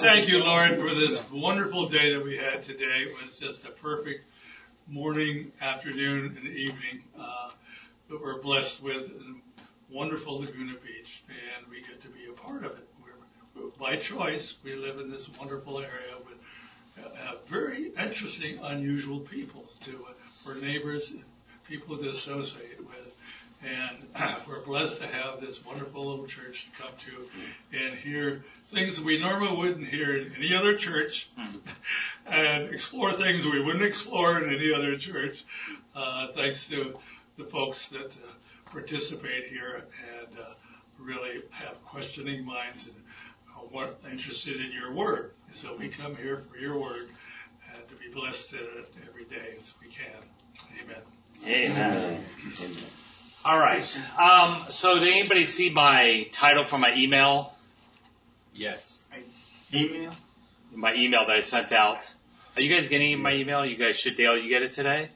Thank you, Lord, for this wonderful day that we had today. It was just a perfect morning, afternoon, and evening uh, that we're blessed with in wonderful Laguna Beach, and we get to be a part of it. We're, by choice, we live in this wonderful area with uh, very interesting, unusual people to uh, we're neighbors, and people to associate with. And we're blessed to have this wonderful little church to come to and hear things that we normally wouldn't hear in any other church and explore things we wouldn't explore in any other church. Uh, thanks to the folks that uh, participate here and uh, really have questioning minds and uh, what interested in your word. So we come here for your word and to be blessed in it every day as we can. Amen. Amen. Amen. All right. Um, so did anybody see my title for my email? Yes. Email? My email that I sent out. Are you guys getting my email? You guys should, Dale, you get it today?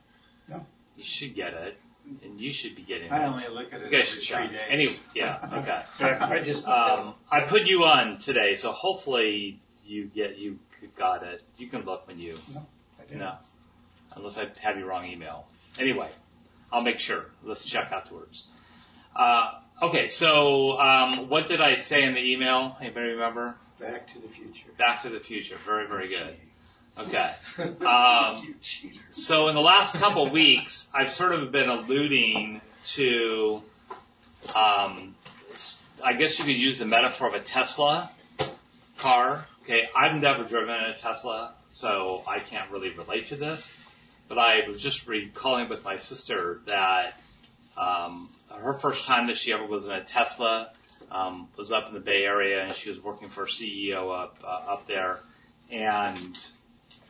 No. You should get it. And you should be getting it. I only look at it You guys every should three check. days. Anyway, yeah, okay. I just, Um, I put you on today, so hopefully you get, you got it. You can look when you, I did. no. Unless I have your wrong email. Anyway, I'll make sure. Let's check afterwards. Uh, okay, so, um, what did I say in the email? Anybody remember? Back to the future. Back to the future. Very, very good. Okay. Um, so in the last couple weeks, I've sort of been alluding to, um, I guess you could use the metaphor of a Tesla car. Okay, I've never driven a Tesla, so I can't really relate to this. But I was just recalling with my sister that um, her first time that she ever was in a Tesla um, was up in the Bay Area, and she was working for a CEO up uh, up there, and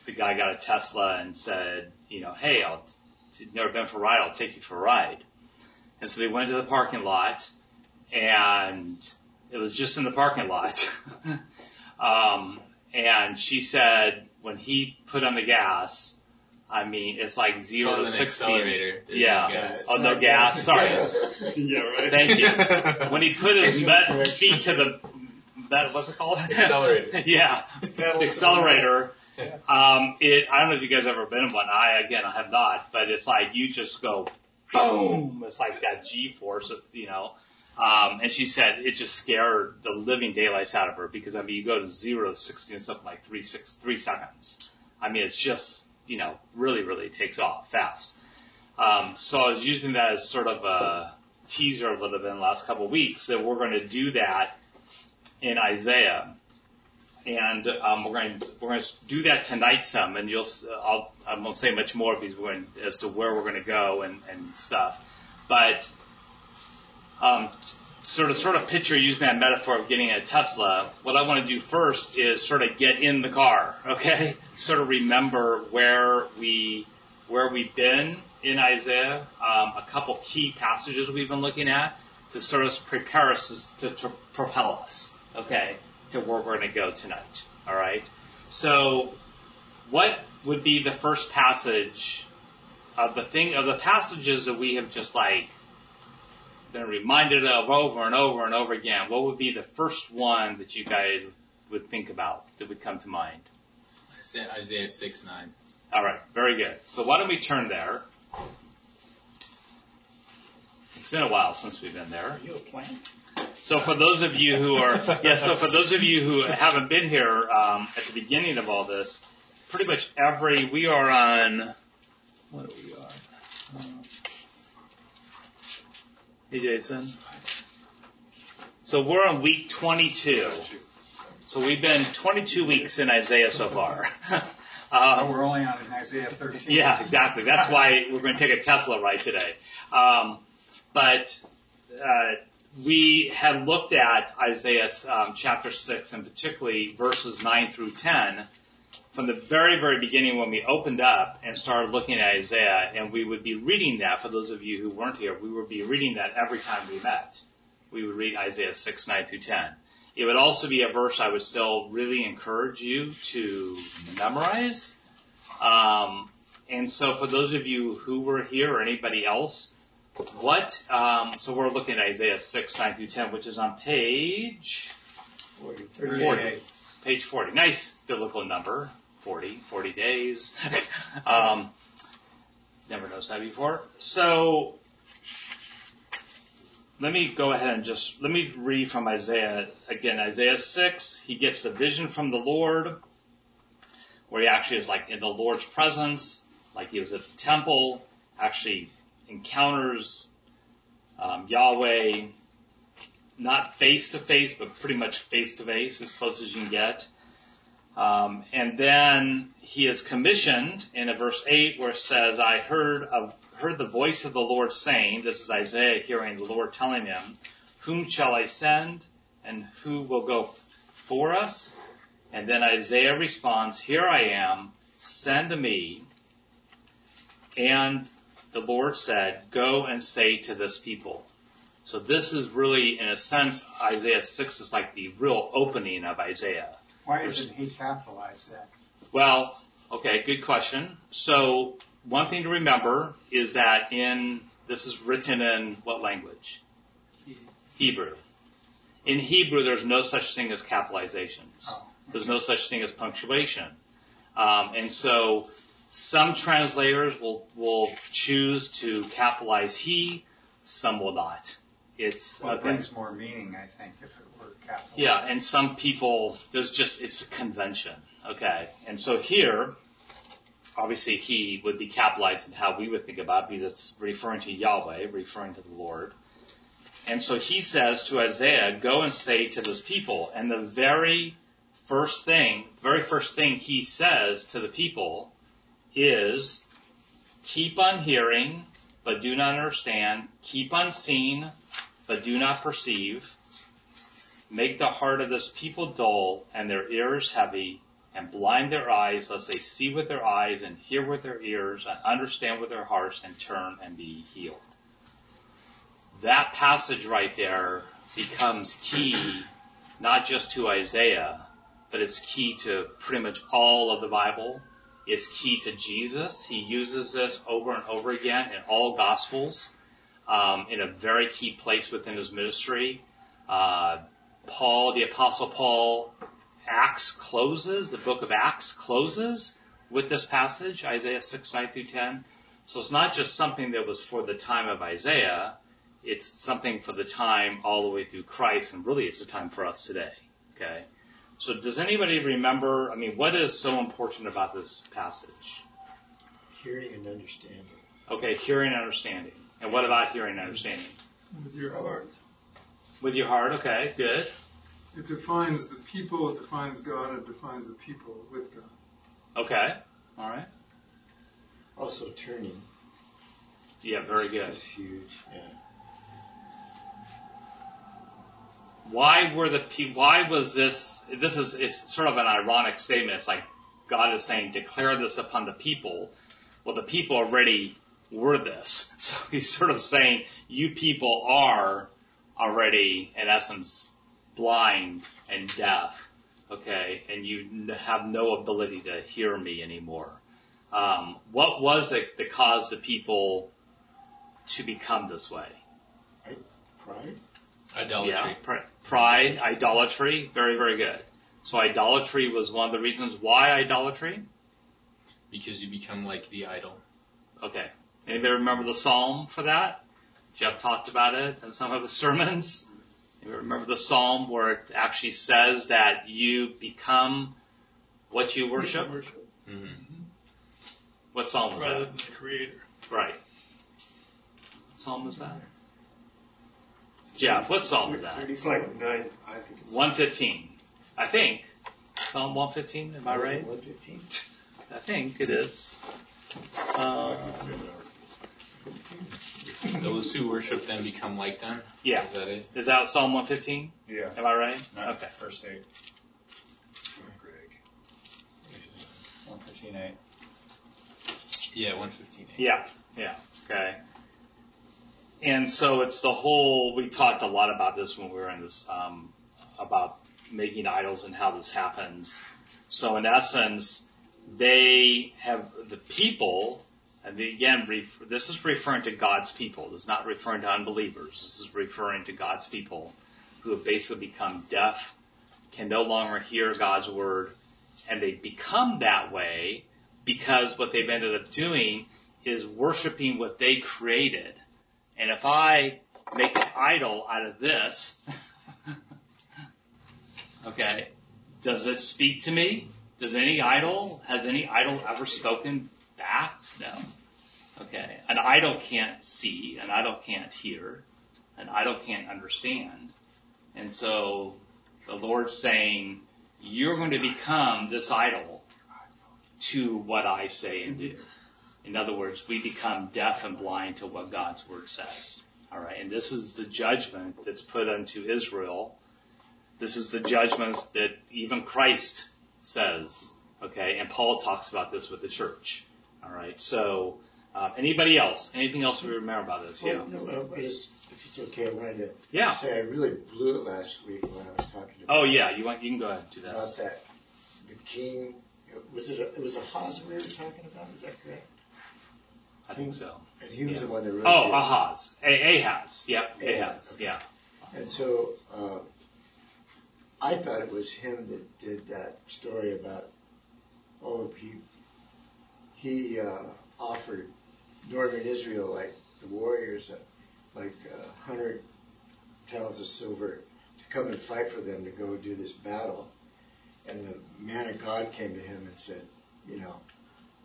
the guy got a Tesla and said, you know, hey, I'll you've never been for a ride, I'll take you for a ride. And so they went to the parking lot, and it was just in the parking lot. um, and she said when he put on the gas, I mean, it's like zero to an sixteen. accelerator. There's Yeah. no gas. Oh, no gas. Sorry. yeah, right. Thank you. When he put his met, feet to the, that, what's it called? Accelerator. yeah. Pedal The accelerator. Yeah. Um, it, I don't know if you guys have ever been in one. I, again, I have not, but it's like you just go boom. It's like that G force you know. Um, and she said it just scared the living daylights out of her because I mean, you go to zero to 60 in something like three, six, three seconds. I mean, it's just, you know, really, really takes off fast. Um, so I was using that as sort of a teaser a little bit in the last couple of weeks that we're going to do that in Isaiah. And um, we're going to we're going to do that tonight some, and you'll I'll I won't say much more because we're going as to where we're going to go and and stuff, but um, sort of sort of picture using that metaphor of getting a Tesla. What I want to do first is sort of get in the car, okay? Sort of remember where we where we've been in Isaiah, um, a couple key passages we've been looking at to sort of prepare us to, to propel us, okay, to where we're going to go tonight. All right. So, what would be the first passage of the thing of the passages that we have just like been reminded of over and over and over again? What would be the first one that you guys would think about that would come to mind? Isaiah 6 9. All right, very good. So why don't we turn there? It's been a while since we've been there. Are you a plant? So for those of you who are, yeah, so for those of you who haven't been here um, at the beginning of all this, pretty much every, we are on, what are we on? Uh, Hey Jason. So we're on week 22. So we've been 22 weeks in Isaiah so far. Um, we're only on Isaiah 13. yeah, exactly. That's why we're going to take a Tesla ride today. Um, but uh, we have looked at Isaiah um, chapter six, and particularly verses nine through ten, from the very, very beginning when we opened up and started looking at Isaiah, and we would be reading that. For those of you who weren't here, we would be reading that every time we met. We would read Isaiah six, nine through ten. It would also be a verse I would still really encourage you to memorize. Um, and so for those of you who were here or anybody else, what, um, so we're looking at Isaiah 6, 9 through 10, which is on page 38. Page 40. Nice biblical number. 40, 40 days. um, never noticed that before. So, let me go ahead and just, let me read from Isaiah, again, Isaiah 6, he gets a vision from the Lord, where he actually is like in the Lord's presence, like he was at the temple, actually encounters um, Yahweh, not face to face, but pretty much face to face, as close as you can get. Um, and then he is commissioned in a verse 8 where it says, I heard of, heard the voice of the Lord saying, this is Isaiah hearing the Lord telling him, whom shall I send and who will go f- for us? And then Isaiah responds, here I am, send me. And the Lord said, go and say to this people. So this is really, in a sense, Isaiah 6 is like the real opening of Isaiah. Why isn't he capitalized that? Well, okay, good question. So one thing to remember is that in, this is written in what language? Hebrew. In Hebrew, there's no such thing as capitalizations. Oh. There's no such thing as punctuation. Um, and so some translators will, will choose to capitalize he, some will not. It's, Well, it okay. brings more meaning, I think, if it were capitalized. Yeah, and some people, there's just, it's a convention. Okay. And so here, obviously he would be capitalized in how we would think about it because it's referring to Yahweh, referring to the Lord. And so he says to Isaiah, go and say to this people, and the very first thing, very first thing he says to the people is, keep on hearing, but do not understand, keep on seeing, but do not perceive, make the heart of this people dull and their ears heavy and blind their eyes lest they see with their eyes and hear with their ears and understand with their hearts and turn and be healed. That passage right there becomes key not just to Isaiah, but it's key to pretty much all of the Bible. It's key to Jesus. He uses this over and over again in all Gospels um, in a very key place within his ministry. Uh, Paul, the apostle Paul, Acts closes, the book of Acts closes with this passage, Isaiah 6, 9 through 10. So it's not just something that was for the time of Isaiah, it's something for the time all the way through Christ, and really it's a time for us today. Okay? So does anybody remember, I mean, what is so important about this passage? Hearing and understanding. Okay, hearing and understanding. And what about hearing and understanding? with your heart. With your heart, okay, good. It defines the people, it defines God, it defines the people with God. Okay, alright. Also turning. Yeah, very good. Is huge. Yeah. Why were the pe- why was this this is it's sort of an ironic statement. It's like god is saying declare this upon the people. Well the people already were this. So he's sort of saying you people are already in essence blind and deaf okay? And you have no ability to hear me anymore. Um, what was it that caused the people to become this way? Pride? Idolatry. yeah, pr- pride, idolatry, very, very good. So idolatry was one of the reasons why idolatry. Because you become like the idol. Okay. Anybody remember the psalm for that? Jeff talked about it in some of his sermons. Anybody remember the psalm where it actually says that you become what you worship? Worship. Mm-hmm. What psalm was Rather that? than the creator. Right. What psalm was that? Jeff, what psalm was that? It's like nine, I think it's. 115. I think. Psalm 115, am I Is it right? 115? I think it is. Uh, Those who worship them become like them. yeah. Is that it? Is that Psalm 115? Yeah. Am I right? No, Okay. First eight. Greg. One fifteen eight. Yeah, 115. Yeah. Yeah. Okay. And so it's the whole, we talked a lot about this when we were in this, um, about making idols and how this happens. So in essence, they have the people, and again, ref, this is referring to God's people. This is not referring to unbelievers. This is referring to God's people who have basically become deaf can no longer hear God's word and they become that way because what they've ended up doing is worshiping what they created. And if I make an idol out of this, okay, does it speak to me? Does any idol, has any idol ever spoken back? No. Okay. An idol can't see, an idol can't hear, an idol can't understand. And so the Lord's saying, you're going to become this idol to what I say and do. In other words, we become deaf and blind to what God's word says. All right. And this is the judgment that's put unto Israel. This is the judgment that even Christ says. Okay. And Paul talks about this with the church. All right. So, uh, anybody else? Anything else we remember about this? Yeah. Well, no, I just, if it's okay, I wanted to Yeah. say I really blew it last week when I was talking about, Oh yeah. You want, you can go ahead and do about that. that, the king, was it, a, it was a Ahaz we were talking about, is that correct? I think so. And he was Yeah. the one that really. Oh, did- Ahaz. A- Ahaz. Yep. Ahaz, Ahaz. Yeah. And so, uh, I thought it was him that did that story about, oh, he, he, uh, offered northern Israel, like the warriors, uh, like a hundred talents of silver to come and fight for them to go do this battle. And the man of God came to him and said, you know,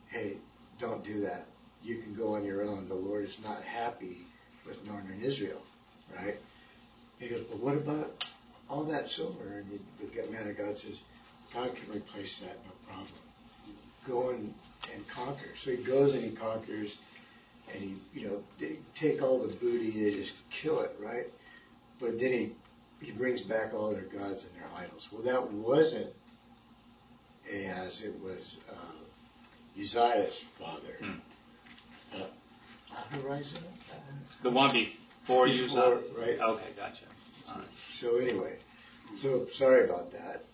hey, don't do that. You can go on your own. The Lord is not happy with northern Israel, right? He goes, but what about all that silver? And the man of God says, God can replace that, no problem. Go and, and conquer. So he goes and he conquers, and he, you know, they take all the booty, they just kill it, right? But then he, he brings back all their gods and their idols. Well, that wasn't Ahaz, it was uh, Uzziah's father. Hmm. Horizon? The one before you. Before, right. Okay. Gotcha. All right. So anyway, so sorry about that.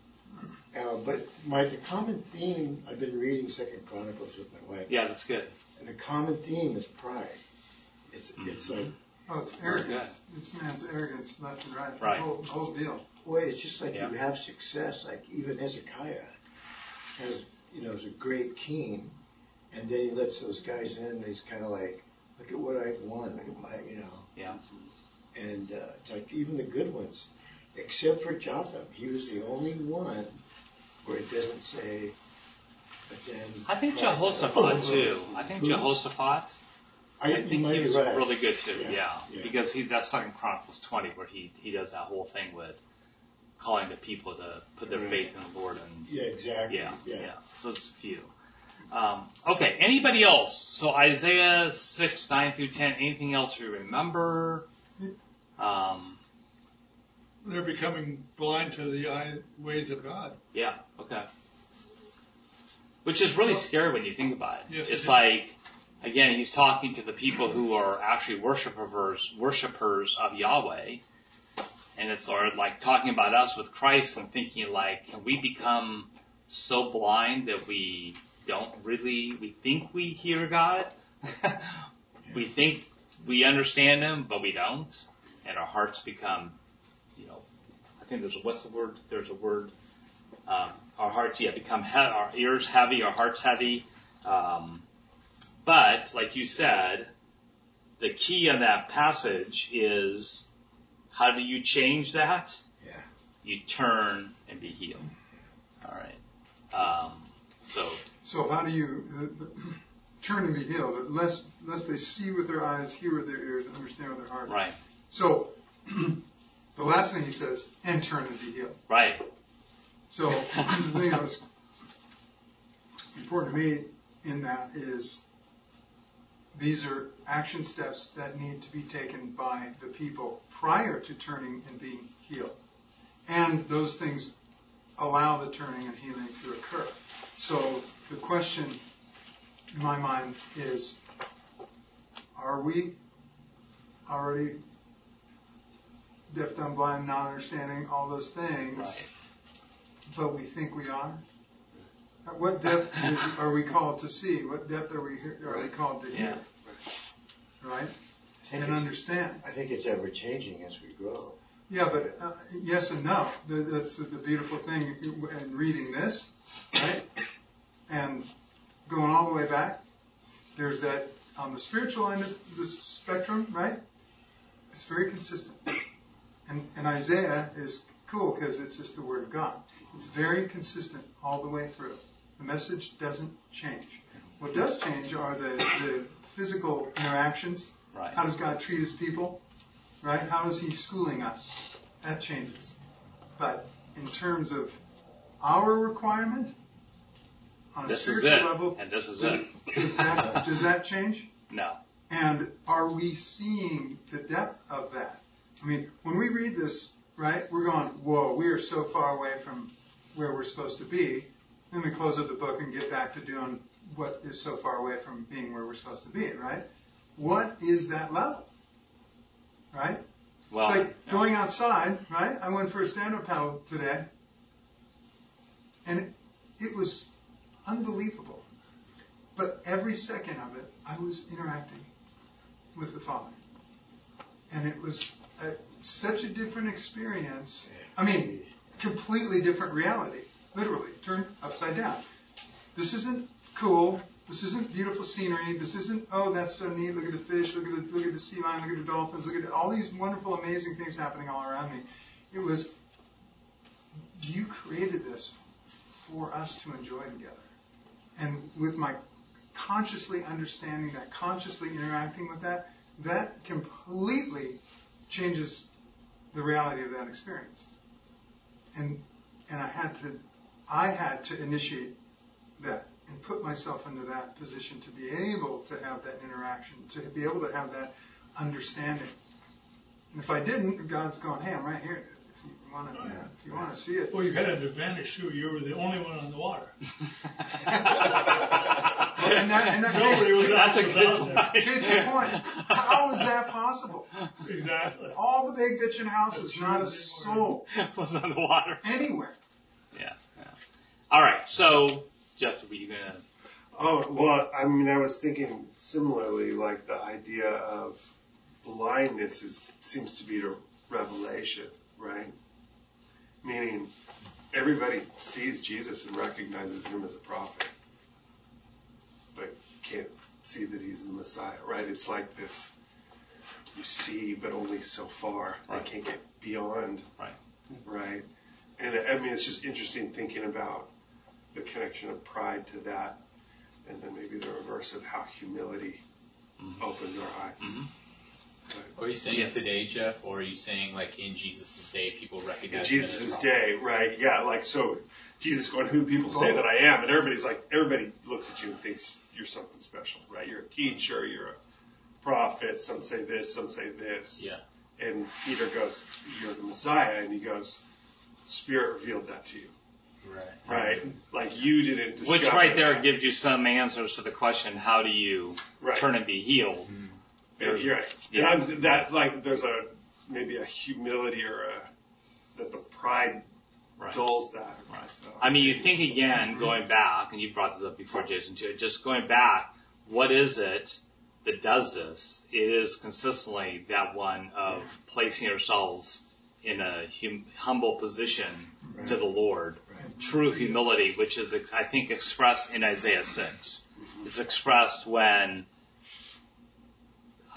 Uh, but my the common theme I've been reading Second Chronicles with my wife, Yeah, that's good. and the common theme is pride. It's it's like Oh, it's arrogance. It's man's arrogance left and right. Right. The whole, the whole deal. boy, it's just like Yeah. you have success. Like even Hezekiah has you know is a great king, and then he lets those guys in. and He's kind of like, look at what I've won. Look at my you know. Yeah. And uh, like even the good ones, except for Jotham, he was the only one where it doesn't say. But then I think Jehoshaphat too. I think Who? Jehoshaphat. I, I think he was right. really good too. Yeah, Yeah, yeah. because he that's Second Chronicles 20 where he he does that whole thing with calling the people to put their Right. faith in the Lord and Yeah, exactly. yeah, yeah. yeah. So it's a few. Um, okay, anybody else? So Isaiah 6, 9 through 10, anything else you remember? Um, They're becoming blind to the ways of God. yeah, okay. Which is really scary when you think about it. Yes, it's is. like, again, he's talking to the people who are actually worshipers, worshipers of Yahweh. And it's sort of like talking about us with Christ and thinking like, can we become so blind that we don't really, we think we hear God? we think we understand Him, but we don't. And our hearts become, you know, I think there's a, what's the word? There's a word, um, our hearts, yeah, become, he- our ears heavy, our hearts heavy. Um, but, like you said, the key of that passage is how do you change that? Yeah. You turn and be healed. All right. Um, so, So how do you uh, turn and be healed? Unless, unless they see with their eyes, hear with their ears, and understand with their hearts. right, So the last thing he says, and turn and be healed. right, So the thing that was important to me in that is these are action steps that need to be taken by the people prior to turning and being healed. And those things allow the turning and healing to occur. So the question in my mind is, are we already deaf, dumb, blind, not understanding all those things? right. But we think we are. At what depth is, are we called to see? What depth are we are we called to hear? Yeah. Right? And understand. I think it's ever changing as we grow. Yeah, but uh, yes and no. That's the beautiful thing in reading this, right? And going all the way back, there's that on the spiritual end of the spectrum, right? It's very consistent. And, and Isaiah is cool because it's just the word of God. It's very consistent all the way through. The message doesn't change. What does change are the, the physical interactions. Right. How does God treat his people? Right? How is he schooling us? That changes. But in terms of our requirement, on a This is spiritual it. level, And this is does, it. does that, does that change? No. And are we seeing the depth of that? I mean, when we read this, right, we're going, whoa, we are so far away from where we're supposed to be. Then we close up the book and get back to doing what is so far away from being where we're supposed to be, right? What is that level? Right? Well, it's like yeah. going outside, right? I went for a stand-up paddle today, and it, it was unbelievable. But every second of it, I was interacting with the Father, and it was a, such a different experience. I mean, completely different reality, literally turned upside down. This isn't cool. This isn't beautiful scenery. This isn't oh that's so neat. Look at the fish. Look at the look at the sea lion. Look at the dolphins. Look at all these wonderful, amazing things happening all around me. It was you created this for us to enjoy together, and with my consciously understanding that, consciously interacting with that, that completely changes the reality of that experience. And and I had to I had to initiate that and put myself into that position to be able to have that interaction, to be able to have that understanding. And if I didn't, God's going, hey, I'm right here. If you want to, if you want to see it. Well, you had an advantage too. You were the only one on the water. And that, and that Nobody was That's a good point. case in point, how is that possible? Exactly. All the big bitchin' houses, not a soul was on the water. anywhere. Yeah, yeah. All right. So, Jeff, were you gonna? Oh, well, I mean, I was thinking similarly, like the idea of blindness is, seems to be to revelation, right? Meaning everybody sees Jesus and recognizes him as a prophet, but can't see that he's the Messiah, right? It's like this, you see, but only so far. Right. They can't get beyond, Right. right? And I mean, it's just interesting thinking about the connection of pride to that, and then maybe the reverse of how humility Mhm. opens our eyes. Mhm. Are you saying Yeah. today, Jeff, or are you saying like in Jesus' day, people In recognize him as Jesus' day, right? Yeah, like so, Jesus going, "Who people say that I am?" And everybody's like, everybody looks at you and thinks you're something special, right? You're a teacher, you're a prophet. Some say this, some say this. Yeah. And Peter goes, "You're the Messiah," and he goes, "Spirit revealed that to you." Right. Right? Like you didn't discover Which right there that. gives you some answers to the question: How do you Right. turn and be healed? And you're right. And I'm, that like there's a maybe a humility or a that the pride Right. dulls that. Right. So, I mean, you think again, going back, and you brought this up before, Jason, too. Just going back, what is it that does this? It is consistently that one of placing ourselves in a hum- humble position to the Lord. True humility, which is, I think, expressed in Isaiah 6. Mm-hmm. It's expressed when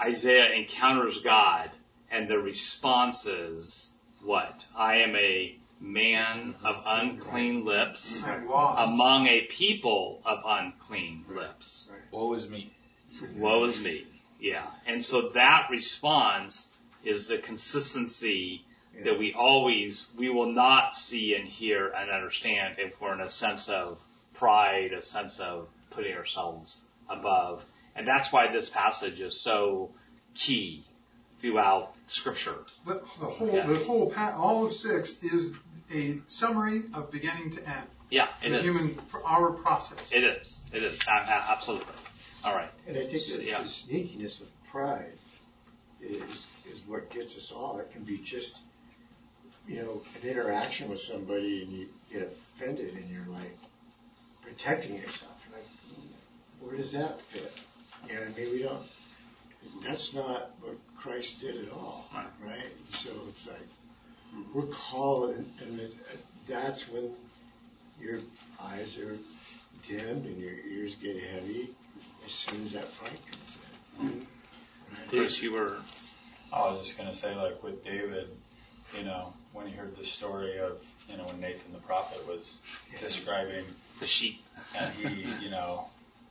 Isaiah encounters God and the response is, what? I am a man of unclean lips among a people of unclean lips. Woe is me. Woe is me. Yeah. And so that response is the consistency that we always, we will not see and hear and understand if we're in a sense of pride, a sense of putting ourselves above. And that's why this passage is so key throughout scripture. The, the whole, Yeah. the whole, all of six is a summary of beginning to end. Yeah, it the is. human, our process. It is. It is. A- a- Absolutely. All right. And I think that Yeah. the sneakiness of pride is is what gets us all. It can be just, you know, an interaction with somebody and you get offended and you're like protecting yourself. You're like, hmm, where does that fit? You know, what I mean, we don't. That's not what Christ did at all, Right. right? So it's like, we're called, and, and it, that's when your eyes are dimmed and your ears get heavy as soon as that pride comes in. Mm-hmm. Right? Bruce, you were I was just gonna say, like with David, you know, when he heard the story of, you know, when Nathan the prophet was describing, the sheep. and he, you know,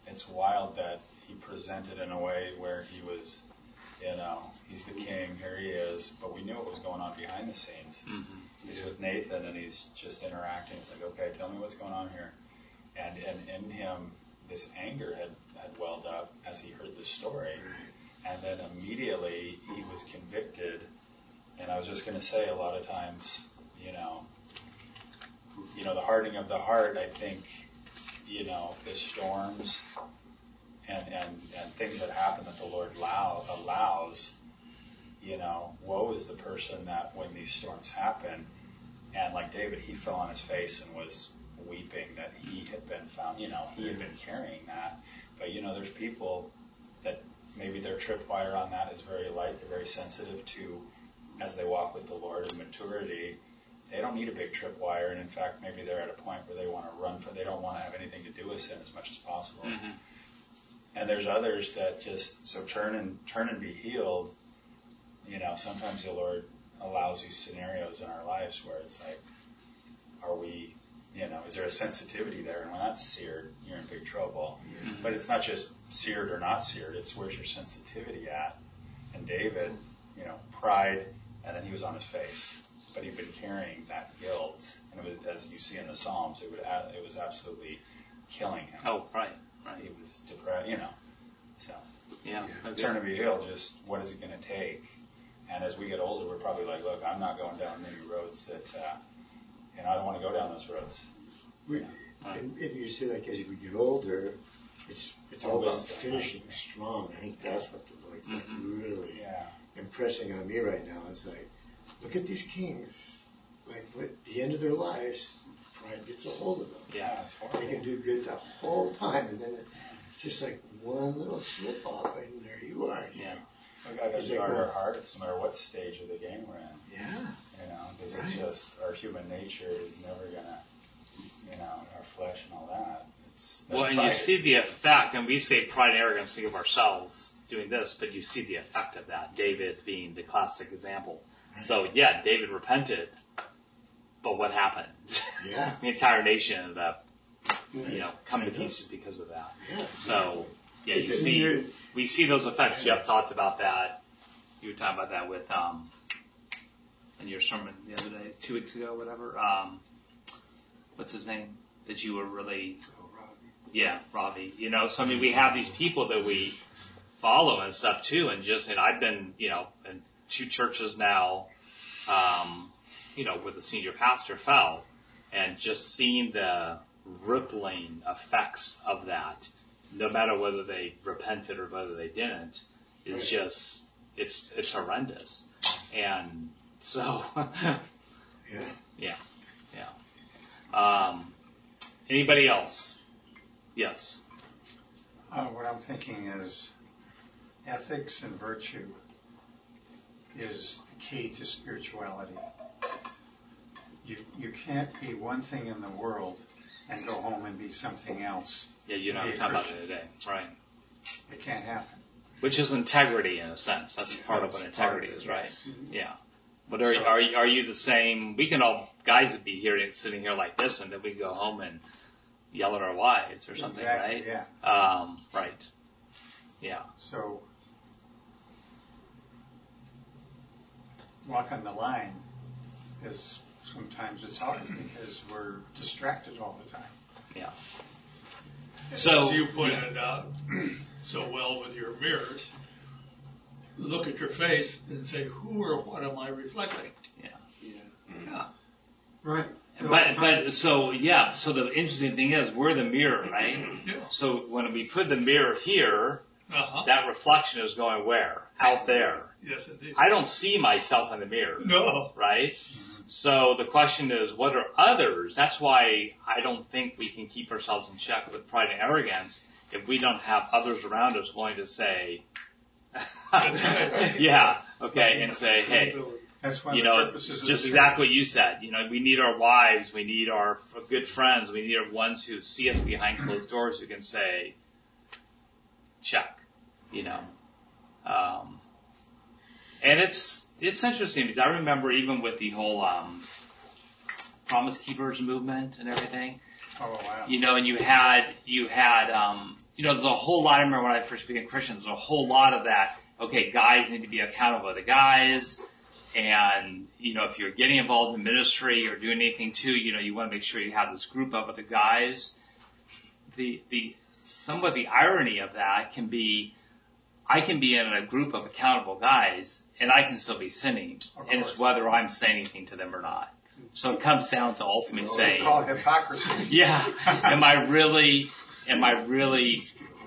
it's wild that he presented in a way where he was, you know, he's the king, here he is, but we knew what was going on behind the scenes. Mm-hmm. He's with Nathan and he's just interacting. He's like, okay, tell me what's going on here. And, and in him, this anger had, had welled up as he heard the story. And then immediately he was convicted. And I was just going to say, a lot of times, you know, you know, the hardening of the heart, I think, you know, the storms and, and, and things that happen that the Lord allow, allows, you know, woe is the person that when these storms happen, and like David, he fell on his face and was weeping that he had been found, you know, he had been carrying that. But, you know, there's people that maybe their tripwire on that is very light, they're very sensitive to, as they walk with the Lord in maturity, they don't need a big tripwire, and in fact, maybe they're at a point where they want to run for, they don't want to have anything to do with sin as much as possible. Mm-hmm. And there's others that just so turn and turn and be healed. You know, sometimes the Lord allows these scenarios in our lives where it's like, are we, you know, is there a sensitivity there? And when that's seared, you're in big trouble. Mm-hmm. But it's not just seared or not seared; it's where's your sensitivity at. And David, you know, pride, and then he was on his face, but he'd been carrying that guilt, and it was, as you see in the Psalms, it would it was absolutely killing him. Oh, right, right. He was depressed, you know. So Yeah. Okay. turn to be healed, just what is it going to take? And as we get older, we're probably like, look, I'm not going down many roads that, uh, you know, I don't want to go down those roads. We, and, and you say like as we get older, it's it's all about Wisdom. finishing strong. I think that's what the Lord's like Mhm. really Yeah. impressing on me right now. Is like, look at these kings. Like what the end of their lives, pride gets a hold of them. Yeah. it's They can do good the whole time, and then it's just like one little slip up, and there you are. you Yeah. know. We got to Is it guard our hearts no matter what stage of the game we're in, Yeah. you know, because Right. it's just, our human nature is never going to, you know, our flesh and all that. It's, Well, and you see the effect, and we say pride and arrogance, think of ourselves doing this, but you see the effect of that. David being the classic example. So yeah, David repented, but what happened? Yeah. the entire nation ended up, you know, coming to pieces because of that. Yeah. So yeah, you see, we see those effects. Jeff talked about that. You were talking about that with um, in your sermon the other day, two weeks ago, whatever. Um, what's his name? That you were really yeah, Robbie. You know, so I mean, we have these people that we follow and stuff too, and just and I've been, you know, in two churches now, um, you know, where the senior pastor fell, and just seeing the rippling effects of that, no matter whether they repented or whether they didn't, is just it's it's horrendous, and so yeah, yeah, Yeah. um, anybody else? Yes. Uh, what I'm thinking is ethics and virtue is the key to spirituality. You, you can't be one thing in the world and go home and be something else. Yeah, you know, talking about it today, right? It can't happen. Which is integrity in a sense. That's part of what integrity of it, is, right? yes. Yeah. But are, So- are, you- are you the same? We can all, guys would be here, sitting here like this, and then we go home and yell at our wives or something, exactly, right? Yeah. Um, right. Yeah. So walking the line is sometimes it's hard because we're distracted all the time. Yeah. So, as you pointed out so well with your mirrors, look at your face and say, who or what am I reflecting? Yeah. Yeah. yeah. Right. But, but, so, yeah, so the interesting thing is, we're the mirror, right? Yeah. So when we put the mirror here, Uh-huh. that reflection is going where? Out there. Yes, indeed. I don't see myself in the mirror. No. right? So the question is, what are others? That's why I don't think we can keep ourselves in check with pride and arrogance if we don't have others around us willing to say, yeah, okay, and say, hey, you know, just exactly what you said. You know, we need our wives, we need our good friends, we need our ones who see us behind closed doors who can say, check, you know. Um, and it's, it's interesting because I remember even with the whole, um, Promise Keepers movement and everything, Oh, wow. you know, and you had, you had, um, you know, there's a whole lot, I remember when I first became Christian, there's a whole lot of that, okay, guys need to be accountable to guys, and, you know, if you're getting involved in ministry or doing anything too, you know, you want to make sure you have this group of other guys. The, the, some of the irony of that can be, I can be in a group of accountable guys, and I can still be sinning, and it's whether I'm saying anything to them or not. So it comes down to ultimately It's saying, called hypocrisy. yeah. Am I really, am I really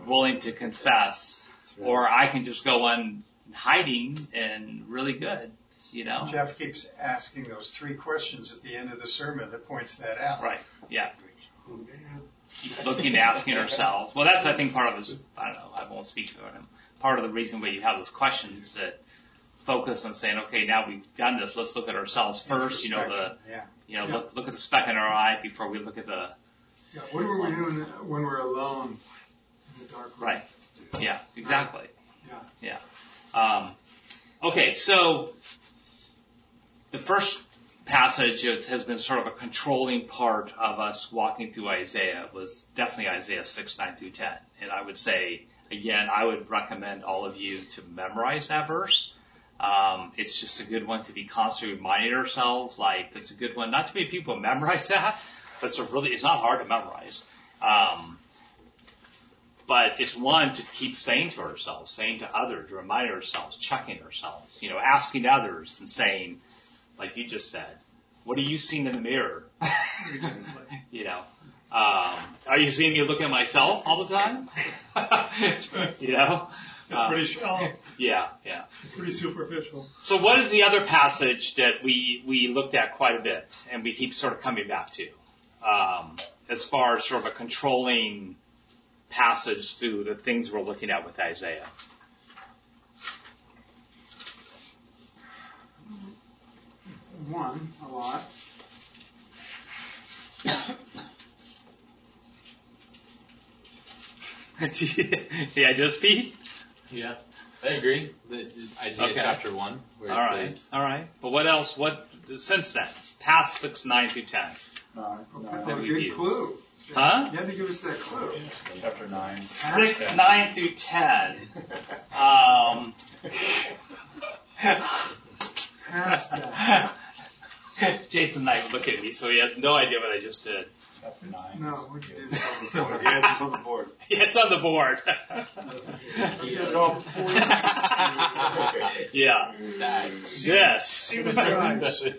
willing to confess? Or I can just go on hiding and really good, you know? Jeff keeps asking those three questions at the end of the sermon that points that out. Right. Yeah. Keep looking, asking ourselves. Well, that's, I think, part of his, I don't know, I won't speak to him. Part of the reason why you have those questions that focus on saying, okay, now we've done this, let's look at ourselves first, you know, the, Yeah. you know, Yeah. look, look at the speck in our eye before we look at the, Yeah, what are we doing when we're alone in the dark room? right. Yeah, exactly. Yeah. Um, okay, so the first passage is, has been sort of a controlling part of us walking through Isaiah was definitely Isaiah 6, 9 through 10. And I would say, again, I would recommend all of you to memorize that verse. Um, it's just a good one to be constantly reminding ourselves, like, it's a good one. Not too many people memorize that, but it's a really, it's not hard to memorize. Um, but it's one to keep saying to ourselves, saying to others, reminding ourselves, checking ourselves, you know, asking others and saying, like you just said, what are you seeing in the mirror? you know, um, are you seeing me looking at myself all the time? you know, It's Uh, pretty shallow, yeah, yeah. pretty superficial. So what is the other passage that we, we looked at quite a bit and we keep sort of coming back to? Um, as far as sort of a controlling passage through the things we're looking at with Isaiah. One, a lot. yeah, just Pete? Yeah, I agree. The, the Isaiah Okay. chapter one, where All it right, says, all right. But what else? What since then? Past six, nine through ten. No, no. That a we've good used. clue. Huh? You had to give us that clue. Chapter nine. Six, Yeah. nine through ten. Um, Past that. Jason Knight look at me, so he has no idea what I just did. Chapter nine. No, what you did. The answer's on the board. Yeah, it's on the board. It's all before you. yeah. that. Yes. See the signs. Oh,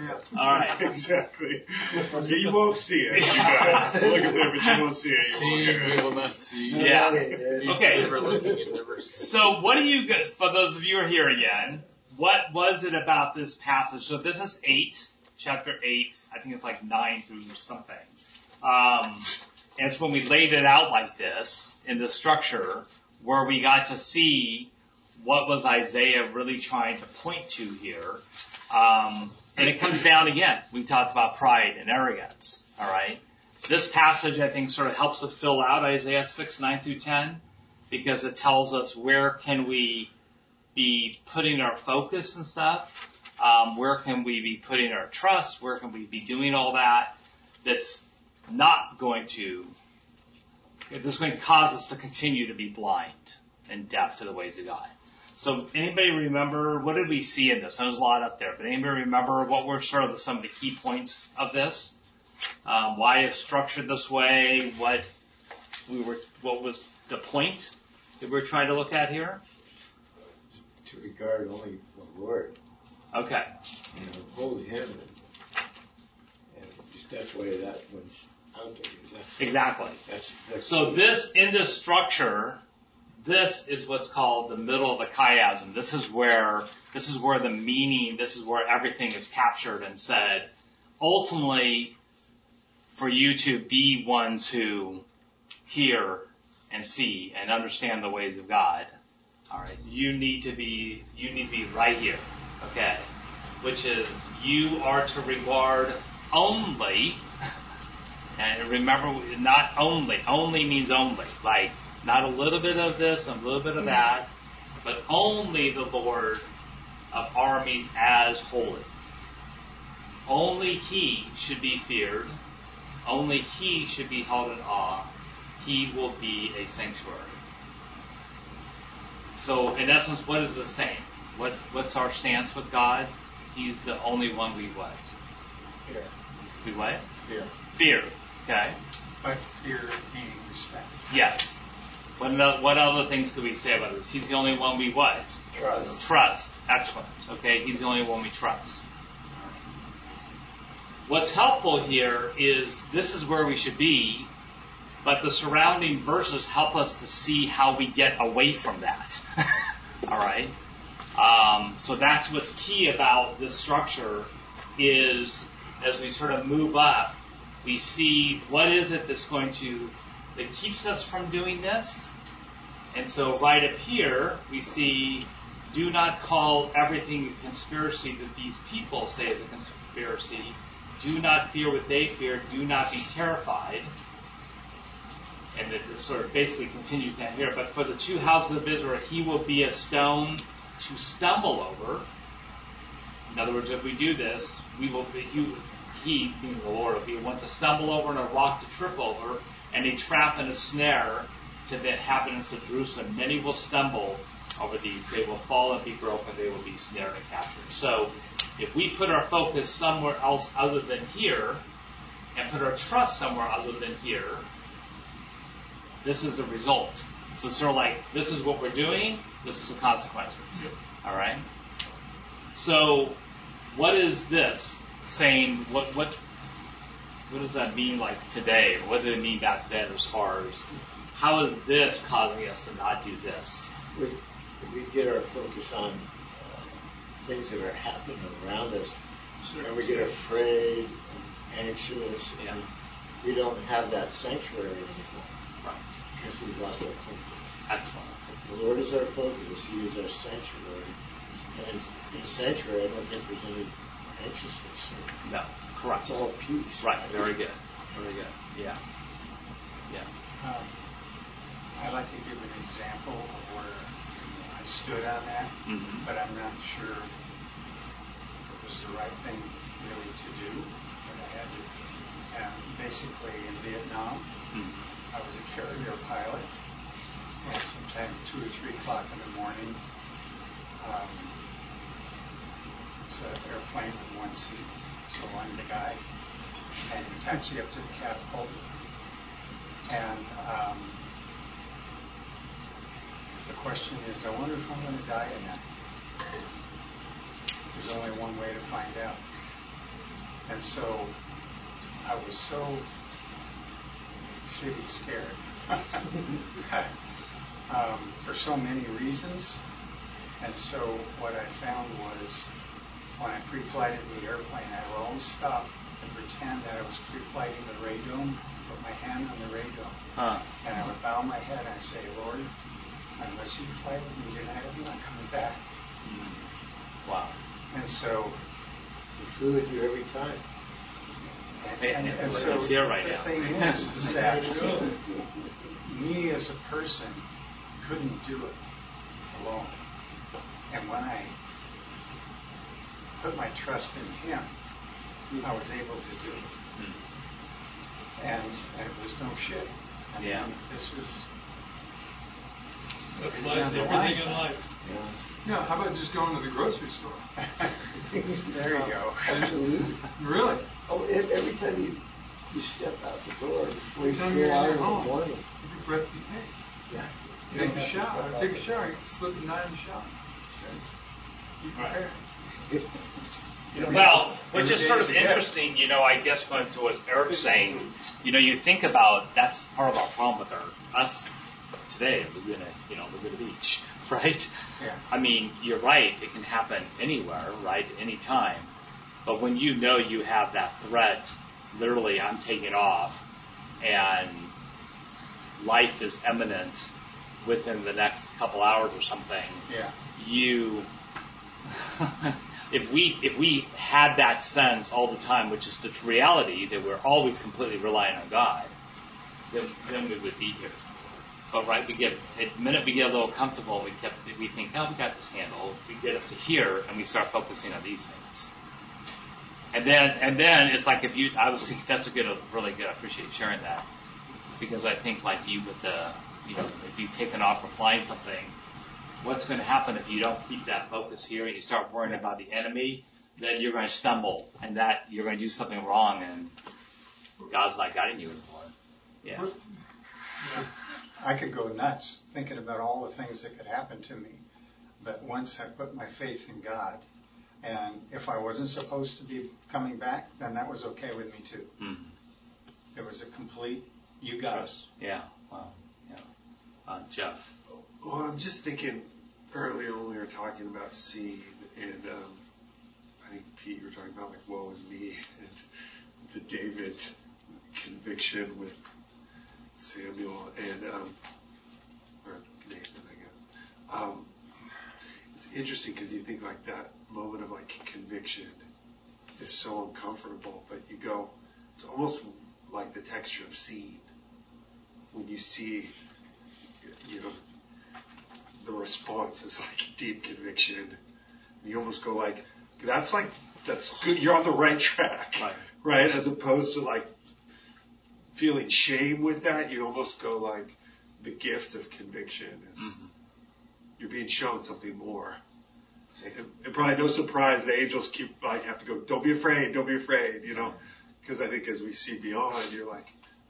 yeah. All right. Exactly. Yeah, you won't see it, you guys. Look at there, but you won't see it. You won't See, we it. will not see. Yeah. Okay. Okay. Never looking and never seeing. So what do you guys, for those of you who are here again, what was it about this passage? So this is 8, chapter 8, I think it's like 9 through something. Um, and it's when we laid it out like this in the structure where we got to see what was Isaiah really trying to point to here. Um, and it comes down again. We talked about pride and arrogance. All right. This passage, I think, sort of helps us fill out Isaiah 6, 9 through 10 because it tells us where can we be putting our focus and stuff. Um, where can we be putting our trust? Where can we be doing all that? That's not going to, that's going to cause us to continue to be blind and deaf to the ways of God. So anybody remember, what did we see in this? There's a lot up there, but anybody remember what were sort of some of the key points of this? Um, why it's structured this way? What we were, what was the point that we're trying to look at here? To regard only the Lord, Okay. you know, hold Him, and, and that's why that one's out there. That's, Exactly. that's, that's So this, in this structure, this is what's called the middle of the chiasm. This is where, this is where the meaning, this is where everything is captured and said. Ultimately, for you to be ones who hear and see and understand the ways of God, alright, you need to be, you need to be right here, okay? which is you are to regard only, and remember, not only, only means only, like not a little bit of this and a little bit of mm-hmm. that, but only the Lord of armies as holy. Only He should be feared. Only He should be held in awe. He will be a sanctuary. So, in essence, what is the same? What, what's our stance with God? He's the only one we what? Fear. We what? Fear. Fear. Okay. But fear meaning respect. Yes. What, what other things could we say about this? He's the only one we what? Trust. Trust. Excellent. Okay, he's the only one we trust. What's helpful here is this is where we should be, but the surrounding verses help us to see how we get away from that. All right. Um, so that's what's key about this structure is as we sort of move up, we see what is it that's going to that keeps us from doing this. And so right up here we see do not call everything a conspiracy that these people say is a conspiracy. Do not fear what they fear. Do not be terrified. And it sort of basically continues down here. But for the two houses of Israel, he will be a stone to stumble over. In other words, if we do this, we will be, he, he being the Lord, will be one to stumble over and a rock to trip over, and a trap and a snare to the inhabitants of Jerusalem. Many will stumble over these. They will fall and be broken. They will be snared and captured. So, if we put our focus somewhere else other than here, and put our trust somewhere other than here, this is the result. So it's sort of like this is what we're doing. This is the consequences. All right. So, what is this saying? What what what does that mean like today? What did it mean back then as far as how is this causing us to not do this? We, we get our focus on uh, things that are happening around us, and we get afraid and anxious, Yeah. and we don't have that sanctuary anymore. Because we've lost our focus. Excellent. If the Lord is our focus, He is our sanctuary. And in sanctuary, I don't think there's any anxiousness. No. Correct. It's all peace. Right. Very good. Very good. Yeah. Yeah. Um, I'd like to give an example of where I stood on that, hmm but I'm not sure it was the right thing really to do. But I had to. Um, basically, in Vietnam, hmm I was a carrier pilot, and sometime two or three o'clock in the morning, um, it's an airplane with one seat, so I'm the guy, and we taxi up to the catapult, and um, the question is, I wonder if I'm going to die tonight. There's only one way to find out, and so I was so shitty scared. um, for so many reasons. And so what I found was when I pre-flighted the airplane, I would always stop and pretend that I was pre-flighting the radome, put my hand on the radome, Huh. and I would bow my head and I'd say, Lord, unless you fly with me tonight, I'm not coming back. Mm. Wow. And so, He flew with you every time. And, and, and so here right the now. thing is, is that me as a person couldn't do it alone. And when I put my trust in Him, I was able to do it. Hmm. And, and it was no shit. I Yeah. mean, this was, applies to everything in life. Yeah, how about just going to the grocery store? there you go. Absolutely. Really? Oh, ev- every time you, you step out the door before you Every time go you're out at in the home. morning. Every breath you take. Yeah. You Take a shower. Take a shower. You can slip a night in the shower. Be prepared. Well, which is sort of interesting, you know, I guess going to what Eric's saying, you know, you think about that's part of our problem with our us today, Laguna, you know, Laguna Beach, right? Yeah. I mean, you're right, it can happen anywhere, right, any time. But when you know you have that threat, literally I'm taking off and life is imminent within the next couple hours or something, Yeah. you if we if we had that sense all the time, which is the reality that we're always completely relying on God, then, then we would be here. But right, we get the minute we get a little comfortable, we kept we think, no, we got this handled. We get up to here, and we start focusing on these things. And then and then it's like if you, I was that's a good, really good. I appreciate sharing that because I think like you with the, you know, if you've taken off or flying something, what's going to happen if you don't keep that focus here and you start worrying about the enemy? Then you're going to stumble, and that you're going to do something wrong, and God's not guiding you anymore. Yeah. I could go nuts thinking about all the things that could happen to me. But once I put my faith in God, and if I wasn't supposed to be coming back, then that was okay with me too. Mm-hmm. It was a complete, you got us. Yeah. Wow. Yeah. Uh, Jeff. Well, I'm just thinking earlier when we were talking about seed, and um, I think Pete, you were talking about like woe is me, and the David conviction with Samuel and um, or Nathan, I guess. Um, it's interesting because you think like that moment of like conviction is so uncomfortable, but you go, it's almost like the texture of seed when you see, you know, the response is like deep conviction. You almost go like, that's like, that's good. You're on the right track. Right. Right. As opposed to like feeling shame with that. You almost go like the gift of conviction is Mm-hmm. you're being shown something more. And, and probably no surprise the angels keep like have to go, don't be afraid, don't be afraid, you know, because I think as we see beyond, you're like,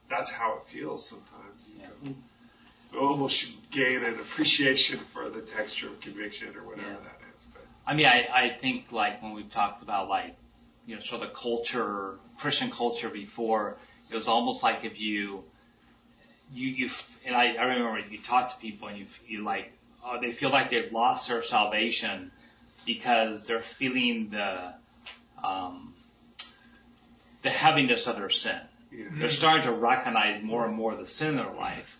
that's how it feels sometimes. You Yeah. go, almost should gain an appreciation for the texture of conviction or whatever Yeah. that is. But I mean, I, I think like when we've talked about like, you know, sort of the culture, Christian culture before, it was almost like if you, you, you, and I, I remember you talk to people and you, you like, oh, they feel like they've lost their salvation because they're feeling the, um, the heaviness of their sin. yeah. They're starting to recognize more and more the sin in their life.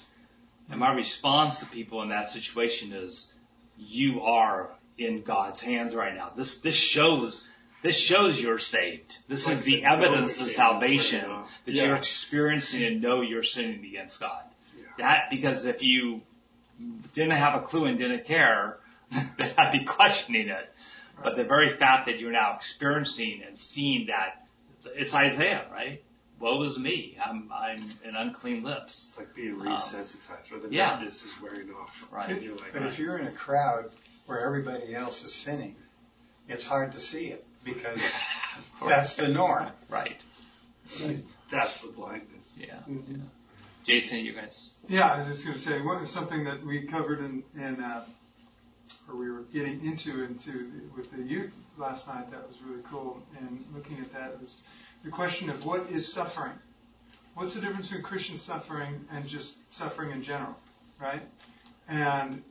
And my response to people in that situation is, you are in God's hands right now. This, this shows, this shows you're saved. This is the evidence of salvation that you're experiencing and know you're sinning against God. Yeah. That, because if you didn't have a clue and didn't care, then I'd be questioning it. But the very fact that you're now experiencing and seeing that, it's Isaiah, right? Woe is me. I'm, I'm in unclean lips. It's like being resensitized, or the Um, yeah. numbness is wearing off. Right. And you're like, But if you're in a crowd where everybody else is sinning, it's hard to see it because that's the norm. Right. that's the blindness. Yeah. yeah. Jason, you guys. Yeah, I was just going to say what something that we covered in, in uh, or we were getting into into the, with the youth last night. That was really cool. And looking at that was the question of what is suffering. What's the difference between Christian suffering and just suffering in general, right? And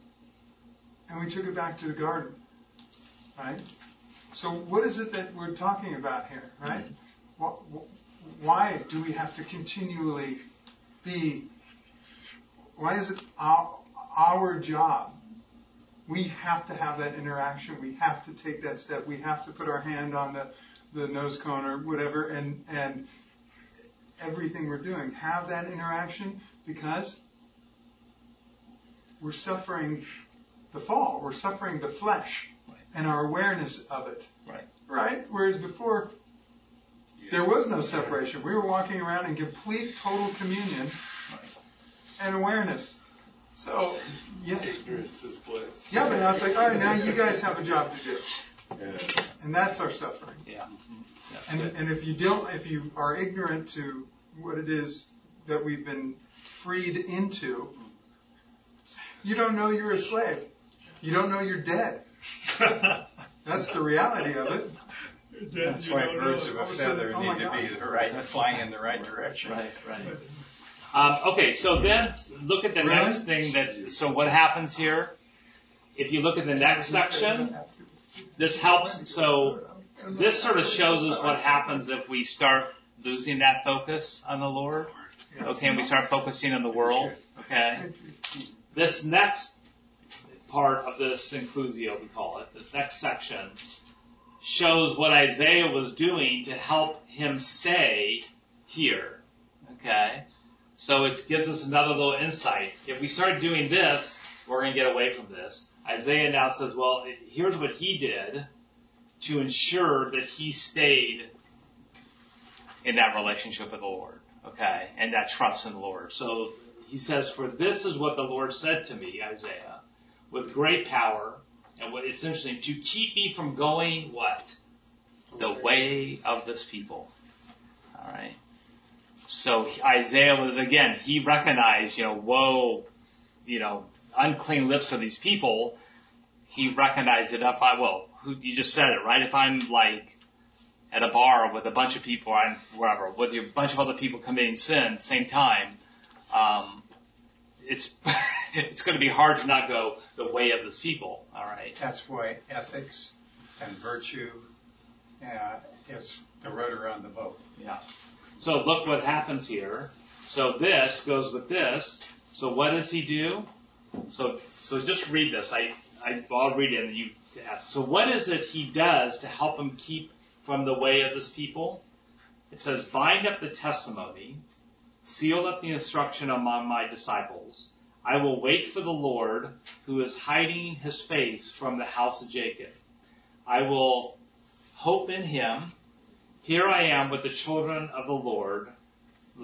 and we took it back to the garden, right? So what is it that we're talking about here, right? Mm-hmm. Wh- Why do we have to continually be why is it our, our job? We have to have that interaction. We have to take that step. We have to put our hand on the, the nose cone or whatever and, and everything we're doing. Have that interaction because we're suffering the fall. We're suffering the flesh and our awareness of it. Right. Right? Whereas before, there was no separation. We were walking around in complete, total communion and awareness. So, yes. Ignorance is bliss. Yeah, but now it's like, all right, now you guys have a job to do. Yeah. And that's our suffering. Yeah. That's And, good. and if you don't, if you are ignorant to what it is that we've been freed into, you don't know you're a slave. You don't know you're dead. That's the reality of it. That's why birds of All a of a sudden, feather oh need to God. be the right, flying in the right direction. Right, right. Um, okay, so then look at the Really? next thing that, so what happens here? If you look at the next section, this helps, so this sort of shows us what happens if we start losing that focus on the Lord. Okay, and we start focusing on the world. Okay. This next part of this inclusio, we call it, this next section, shows what Isaiah was doing to help him stay here. Okay? So it gives us another little insight. If we start doing this, we're going to get away from this. Isaiah now says, well, here's what he did to ensure that he stayed in that relationship with the Lord. Okay? And that trust in the Lord. So he says, for this is what the Lord said to me, Isaiah, with great power, and what it's interesting, to keep me from going what? The way of this people. Alright? So Isaiah was again, he recognized, you know, whoa, you know, unclean lips are these people. He recognized it if I, well, who, you just said it, right? If I'm like at a bar with a bunch of people, I'm wherever, with a bunch of other people committing sin at the same time, um, it's, it's going to be hard to not go the way of this people, alright? That's why ethics and virtue uh, is the rudder on the boat. Yeah. So look what happens here. So this goes with this. So what does he do? So so just read this. I, I I'll read it and you ask. So what is it he does to help him keep from the way of this people? It says, bind up the testimony, seal up the instruction among my disciples. I will wait for the Lord who is hiding his face from the house of Jacob. I will hope in him. Here I am with the children of the Lord.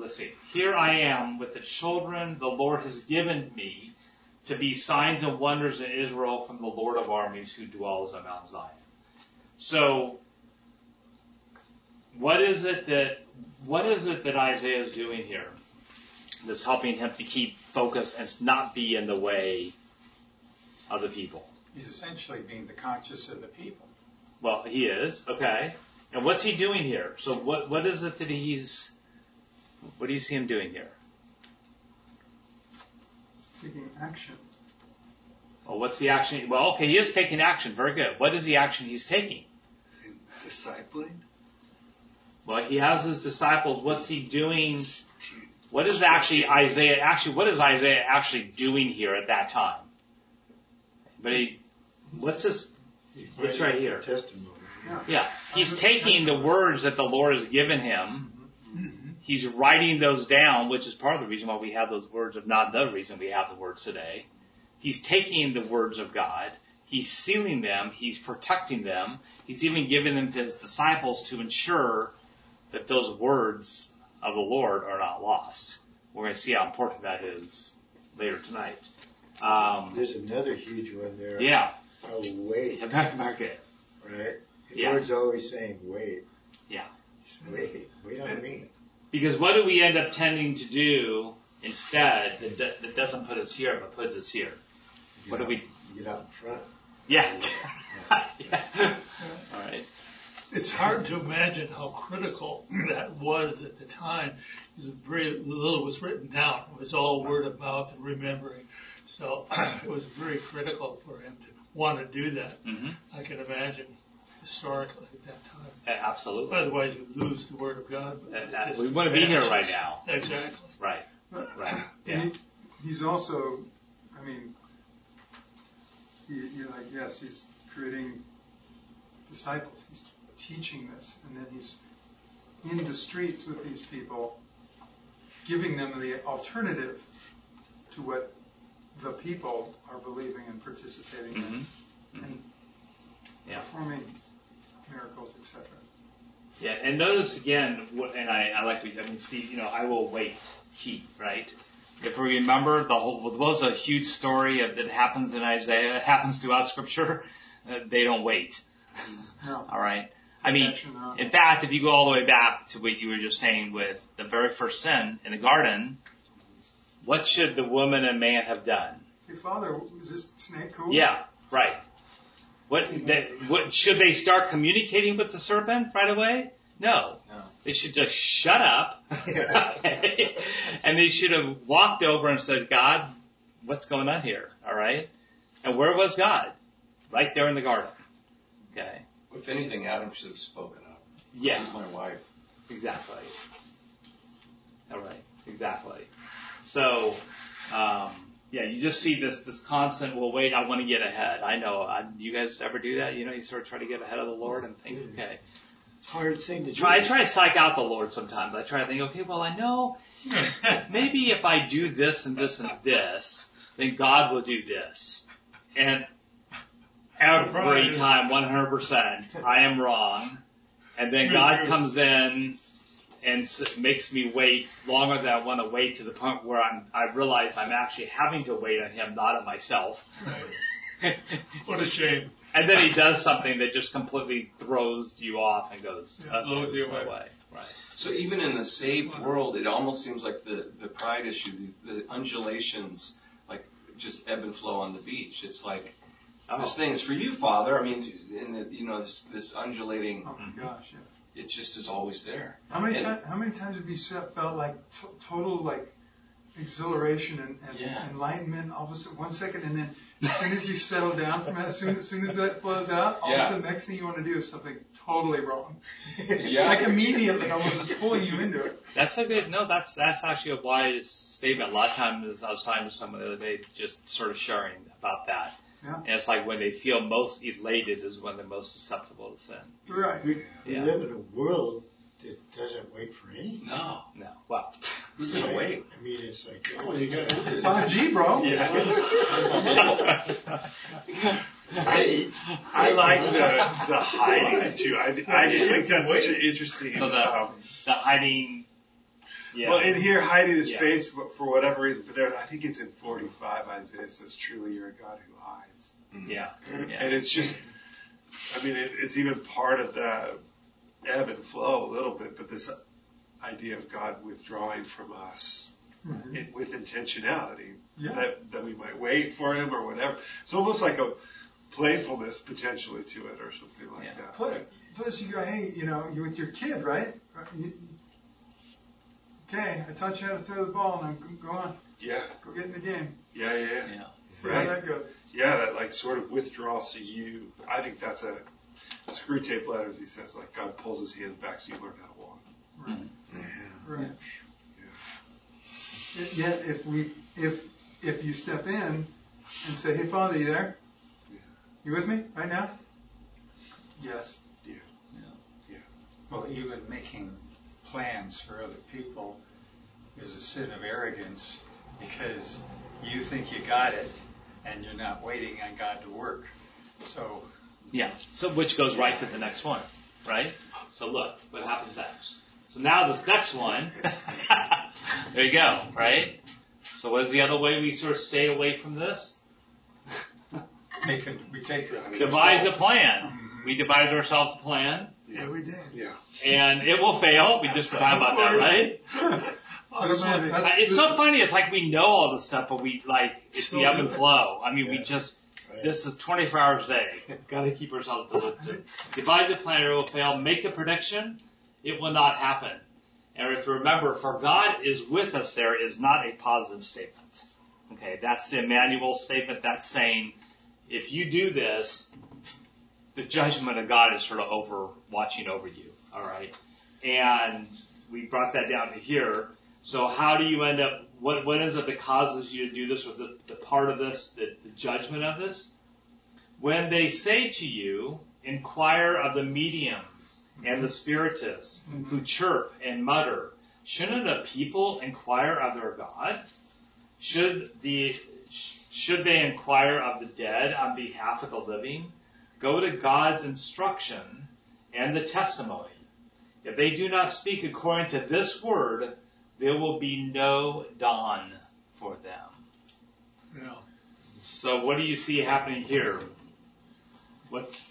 See. Here I am with the children the Lord has given me to be signs and wonders in Israel from the Lord of armies who dwells on Mount Zion. So, what is it that, what is it that Isaiah is doing here that's helping him to keep focus and not be in the way of the people? He's essentially being the conscious of the people. Well, he is, okay. And what's he doing here? So what, what is it that he's, what do you see him doing here? He's taking action. Well, what's the action? Well, okay, he is taking action. Very good. What is the action he's taking? Discipling? Well, he has his disciples. What's he doing? What is actually Isaiah, actually, what is Isaiah actually doing here at that time? But he, what's this? It's right here. Testimony. Yeah. He's taking the words that the Lord has given him. He's writing those down, which is part of the reason why we have those words, if not the reason we have the words today. He's taking the words of God. He's sealing them. He's protecting them. He's even giving them to his disciples to ensure that those words of the Lord are not lost. We're going to see how important that is later tonight. Um, There's another huge one there. yeah. Oh, wait, back it. right? The Yeah. Lord's always saying, wait. Yeah. Just wait. Wait on me. Because what do we end up tending to do instead that, that, that doesn't put us here but puts us here? What do we? Get out in front. Yeah. yeah. All right. It's hard to imagine how critical that was at the time. Very little was written down. It was all word of mouth and remembering. So it was very critical for him to want to do that. hmm I can imagine historically at that time. Absolutely. Otherwise, you lose the word of God. Uh, uh, we want to be here right now. Exactly. Right. Right. Yeah. And he, he's also, I mean, he, you're like, yes, he's creating disciples. He's teaching this, and then he's in the streets with these people, giving them the alternative to what the people are believing and participating hmm in, and Yeah. performing miracles, etc. Yeah, and notice again, what- and I, I like to, I mean, Steve, you know, I will wait, keep, right? If we remember, the whole, what was a huge story of, that happens in Isaiah, happens throughout scripture, uh, they don't wait. No. Alright? I mean, in fact, if you go all the way back to what you were just saying with the very first sin in the garden, what should the woman and man have done? Hey, Father, was this snake cool? Yeah, right. What, that, what, should they start communicating with the serpent right away? No. No. They should just shut up. okay. And they should have walked over and said, God, what's going on here? Alright? And where was God? Right there in the garden. Okay. If anything, Adam should have spoken up. Yeah. This is my wife. Exactly. All right. Exactly. So, um, yeah, you just see this this constant. Well, wait, I want to get ahead. I know. I, you guys ever do that? You know, you sort of try to get ahead of the Lord and think, okay. It's hard thing to Try, I try to psych out the Lord sometimes. I try to think, okay, well, I know maybe if I do this and this and this, then God will do this. And every Surprise. time, 100%, I am wrong. And then God comes in and s- makes me wait longer than I want to wait to the point where I'm, I realize I'm actually having to wait on Him, not on myself. What a shame. and then He does something that just completely throws you off and goes, Yeah, uh, blows you away. away. Right. So even in the saved world, it almost seems like the, the pride issue, the, the undulations, like just ebb and flow on the beach. It's like, Oh. this thing is for you, Father. I mean, and the, you know, this, this undulating, Oh my gosh, yeah. it just is always there. How many times? How many times have you se- felt like t- total like exhilaration and, and Yeah. enlightenment all of a sudden one second, and then as soon as you settle down from that, as soon as soon as that flows out, all of a sudden the next thing you want to do is something totally wrong. Yeah. Like immediately, almost just pulling you into it. That's a good, no, that's, that's actually a wise statement. A lot of times, I was talking to someone the other day, just sort of sharing about that. Yeah. And it's like when they feel most elated is when they're most susceptible to sin. Right. We, we Yeah. live in a world that doesn't wait for anything. No. No. Well, Who's gonna wait? I mean, it's like, oh, you got It's on G, bro. I, I like the, the hiding too. I, I just think that's such an interesting. So the- um, the hiding, yeah. Well, in here, hiding his Yeah. face for, for whatever reason, but there, I think it's in 45, Isaiah says, truly you're a God who hides. yeah. Yeah. And it's just, I mean, it, it's even part of the ebb and flow a little bit, but this idea of God withdrawing from us Mhm. in, with intentionality, Yeah. that, that we might wait for him or whatever. It's almost like a playfulness potentially to it or something like Yeah. that. Plus, plus you go, hey, you know, you're with your kid, right? Uh, You, you- okay, I taught you how to throw the ball. Now go- go on, Yeah, go get in the game. yeah, yeah, yeah. Yeah. See Right. how that goes. Yeah, that like sort of withdrawal. So you, I think that's a Screwtape Letters. He says like God pulls his hands back so you learn how to walk. Right. Mm-hmm. Yet- Yet if we, if, if you step in and say, hey, Father, you there? Yeah. You with me right now? Yes. Yeah. Yeah. yeah. Well, even making plans for other people is a sin of arrogance because you think you got it and you're not waiting on God to work. So, Yeah. So which goes right to the next one, right? So look, what happens next? So now this next one, there you go, right? So what is the other way we sort of stay away from this? making, we take it. Devise a plan. Mm-hmm. We devised ourselves a plan, Yeah, we did. Yeah. and it will fail. We just forgot about that, right? Automatic. It's so funny. It's like we know all this stuff, but we like it's the Still ebb and flow. I mean, we just Right. this is 24 hours a day. Got to keep ourselves diligent. Devise a plan, it will fail. Make a prediction, it will not happen. And if you remember, for God is with us, there is not a positive statement. Okay, that's the Emmanuel statement. That's saying, if you do this, the judgment of God is sort of over watching over you. All right, and we brought that down to here. So how do you end up? What what ends up that causes you to do this, or the, the part of this, the, the judgment of this? When they say to you, inquire of the mediums and the spiritists mm-hmm. who chirp and mutter, shouldn't a people inquire of their God? Should the should they inquire of the dead on behalf of the living? Go to God's instruction and the testimony. If they do not speak according to this word, there will be no dawn for them. Yeah. So what do you see happening here? What's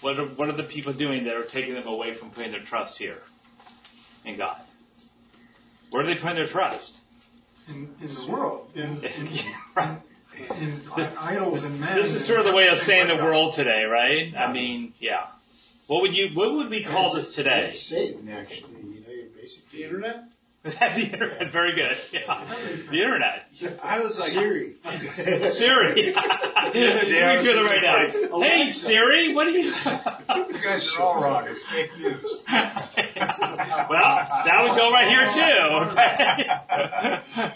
what are, what are the people doing that are taking them away from putting their trust here in God? Where are they putting their trust? In, in the world. In, in, Right. In This- idols and men. This is sort of the way of saying the world today, right? Yeah. I mean, yeah. What would you what would we call this today? It's Satan, actually. You know, you're basically The internet? the internet, very good. Yeah. The internet. I was like, Siri. Siri. you was do it right just now. like, hey Alexa. Siri, what are you? you guys are all wrong. It's fake news. well, that would go right here too. Okay?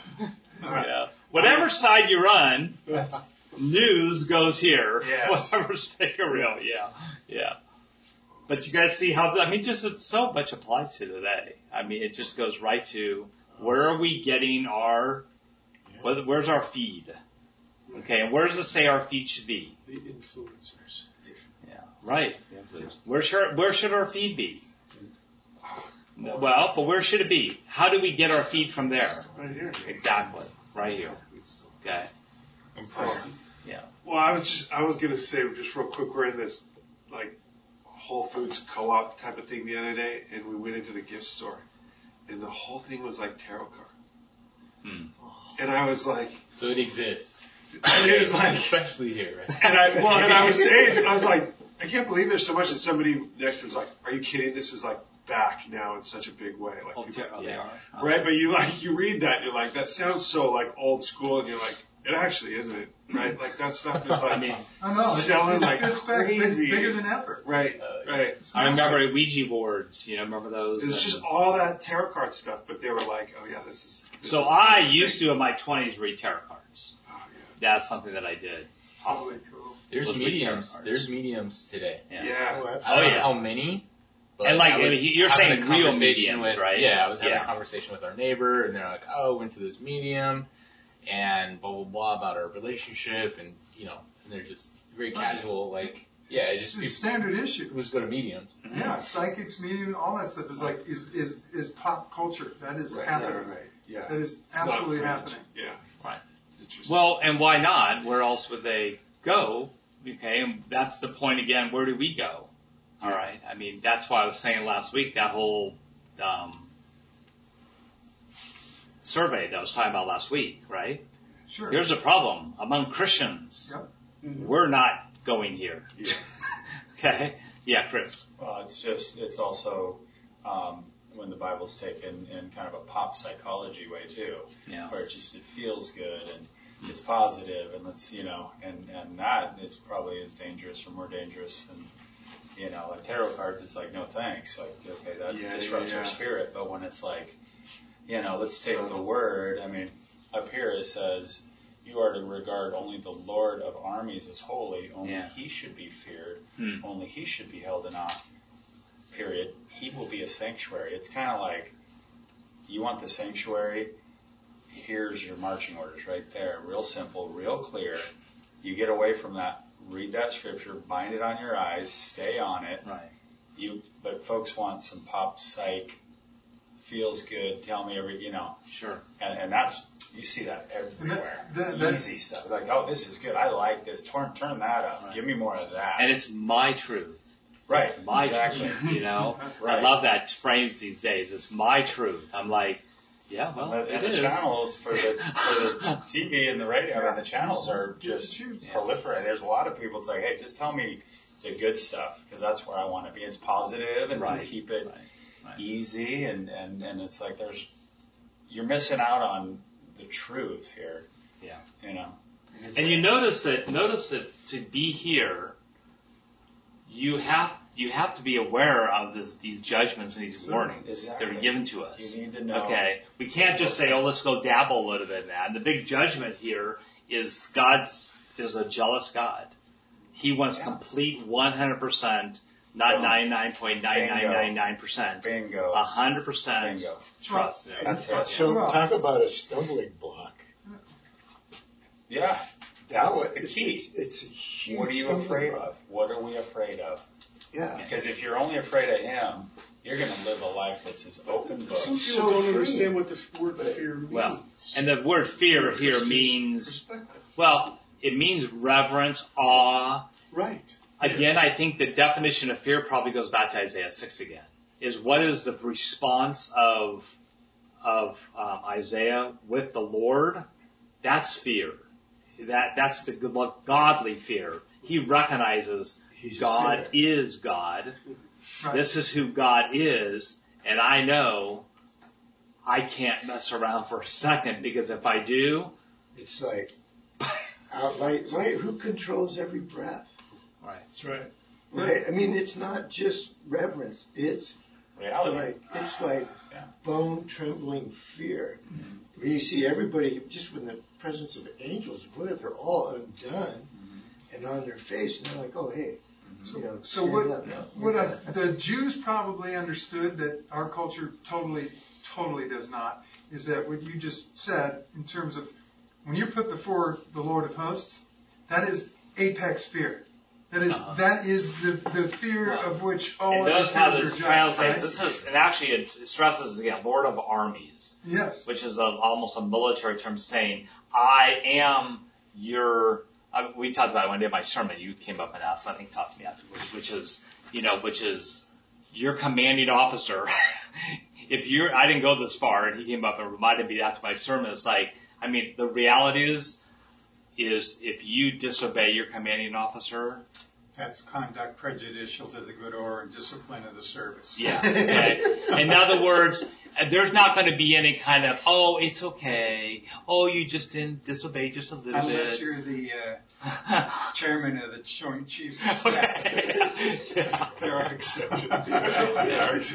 yeah. Whatever whatever side you're on, news goes here. Yes. Whatever's fake or real. Yeah. Yeah. But you guys see how, I mean, just it's so much applies to today. I mean, it just goes right to where are we getting our, where- where's our feed? Okay, and where does it say our feed should be? The influencers. Yeah, right. Influencers. Where should where should our feed be? Well, but where should it be? How do we get our feed from there? Right here. Exactly, right here. Okay. Yeah. Well, I was just I was gonna say just real quick, we're in this like Whole Foods co-op type of thing the other day, and we went into the gift store, and the whole thing was like tarot cards, Hmm. and I was like, So it exists. and it was like, Especially here, right? and I well, and I was saying, I was like, I can't believe there's so much, and somebody next to was like, Are you kidding? This is like back now in such a big way, like Oh, people, oh, they are. right? But you like you read that, and you're like, that sounds so like old school, and you're like, it actually isn't it, right? Like that stuff is like. I mean, I know. It's, Selling it's, like it's back, big- crazy. bigger than ever. Right, Uh, right. I massive. remember Ouija boards. You know, remember those? It's And- just all that tarot card stuff, but they were like, oh yeah, this is. This so is I cool. used to in my twenties read tarot cards. Oh, That's something that I did. It's tough. Totally cool. There's Let's mediums. There's mediums today. yeah. Yeah. yeah. Oh, I absolutely. don't Oh, yeah. how many. But And, like, I was you're having saying real conversation mediums, with- right? Yeah, I was having Yeah. a conversation with our neighbor, and they're like, "Oh, went to this medium, and blah blah blah about our relationship, and you know, and they're just very casual, like, yeah, It's just a standard issue. who's go to mediums. Yeah, psychics, medium, all that stuff is like is is is pop culture. That is Right, happening. right, right. Yeah. That is It's absolutely happening. Yeah. Right. Interesting. Well, and why not? Where else would they go? Okay, and that's the point again. Where do we go? All right. I mean, that's why I was saying last week that whole um, survey that I was talking about last week, right? Sure. Here's a problem among Christians. Yep. We're not going here. Yeah. okay. Yeah, Chris. Well, it's just, it's also, um, when the Bible's taken in kind of a pop psychology way too, Yeah. where it just, it feels good and it's positive and let's, you know, and, and that is probably as dangerous or more dangerous than, you know, like tarot cards, it's like, no thanks. Like, okay, that Yeah, disrupts yeah, our yeah. spirit. But when it's like, you know, let's take So- the word, I mean, up here it says, you are to regard only the Lord of armies as holy, only he should be feared Hmm. only he should be held in awe. Period. He will be a sanctuary. It's kind of like you want the sanctuary. Here's your marching orders right there. Real simple, real clear. You get away from that. Read that scripture. Bind it on your eyes. Stay on it. Right. You, but folks want some pop psych. Feels good. Tell me every, you know, Sure. and, and that's you see that everywhere. that- that- Easy stuff. Like, oh, this is good. I like this. Turn turn that up. Right. Give me more of that. And it's my truth. right. It's my exactly. truth. You know. Right. I love that phrase these days. It's my truth. I'm like, yeah, well, And the, it and the is. channels for the for the TV and the radio, I mean, the channels are just Yeah. proliferating. There's a lot of people. It's like, hey, just tell me the good stuff because that's where I want to be. It's positive and Right. just keep it Right. Right. easy and and and it's like there's you're missing out on the truth here. Yeah. You know. And you notice that notice that to be here, you have you have to be aware of this, these judgments and these Sure, warnings that exactly. are given to us. You need to know. Okay, we can't just say, "Oh, let's go dabble a little bit in that." And the big judgment here is God's is a jealous God. He wants Yeah. complete 100%, not Boom. 99.9999%, Bingo. 100% Bingo. trust. That's it. So Well- talk about a stumbling block. Yeah. That was the it's, key. it's, it's a huge What are you afraid block. of? What are we afraid of? Yeah. Because if you're only afraid of him, you're going to live a life that's his open book. Some So people don't free. understand what the word fear means. Well, And the word fear here Christian's means, well, it means reverence, awe. Right. Again, I think the definition of fear probably goes back to Isaiah 6 again. Is what is the response of, of um, Isaiah with the Lord? That's fear. That, that's the good- godly fear. He recognizes He's God is God. Right. This is who God is, and I know I can't mess around for a second because if I do, It's like, out like, right, who controls every breath? right. That's right. Right. I mean, it's not just reverence. It's reality. like it's ah, like Yeah. bone trembling fear. When you see everybody just in the presence of angels, what if they're all undone mm-hmm. and on their face, and they're like, oh hey, you know, So what, up. what I, the Jews probably understood that our culture totally, totally does not, is that what you just said in terms of when you're put before the Lord of hosts, that is apex fear. That is- Uh-huh. that is the, the fear Well, of which all And other notice how this are judged, translates. right? This is, and actually it stresses again, Lord of armies, Yes. which is a, almost a military term saying, I am your, I, we talked about it one day in my sermon, you came up and asked, I think talked to me afterwards, which is, you know, which is your commanding officer. if you're, I didn't go this far and he came up and reminded me after my sermon, it's like, I mean, the reality is, is if you disobey your commanding officer, That's conduct prejudicial to the good order and discipline of the service. Yeah. Okay. In other words, there's not going to be any kind of, oh, it's okay. Oh, you just didn't disobey just a little Unless bit. you're the uh, chairman of the Joint Chiefs of Staff. okay. yeah. There are exceptions.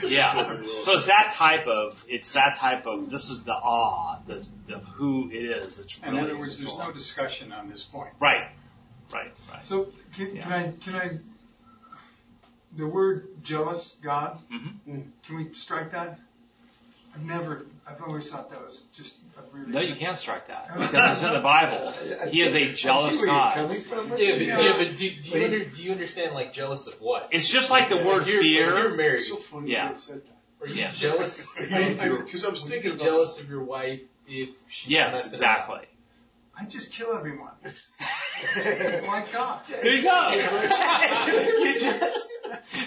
yeah. So it's that type of, it's that type of, this is the awe the, the who it is. It's In really other words, there's no discussion on this point. Right. Right. Right. So can, Yeah. can I, can I, the word jealous God, Mhm. can we strike that? I've never, I've always thought that was just a really. No, you can't strike that because it's in the Bible. I- I He is a jealous God. Coming from, Yeah, but, Yeah. yeah, but do, do, you he- under, do you understand like jealous of what? It's just like the word you're, fear. You're married. It's so funny Yeah. you said that. Are you Yeah. jealous? Because I was Would you thinking be about jealous of your wife if she Yes, messed it up? exactly. I just kill everyone. like God. There you go. you just,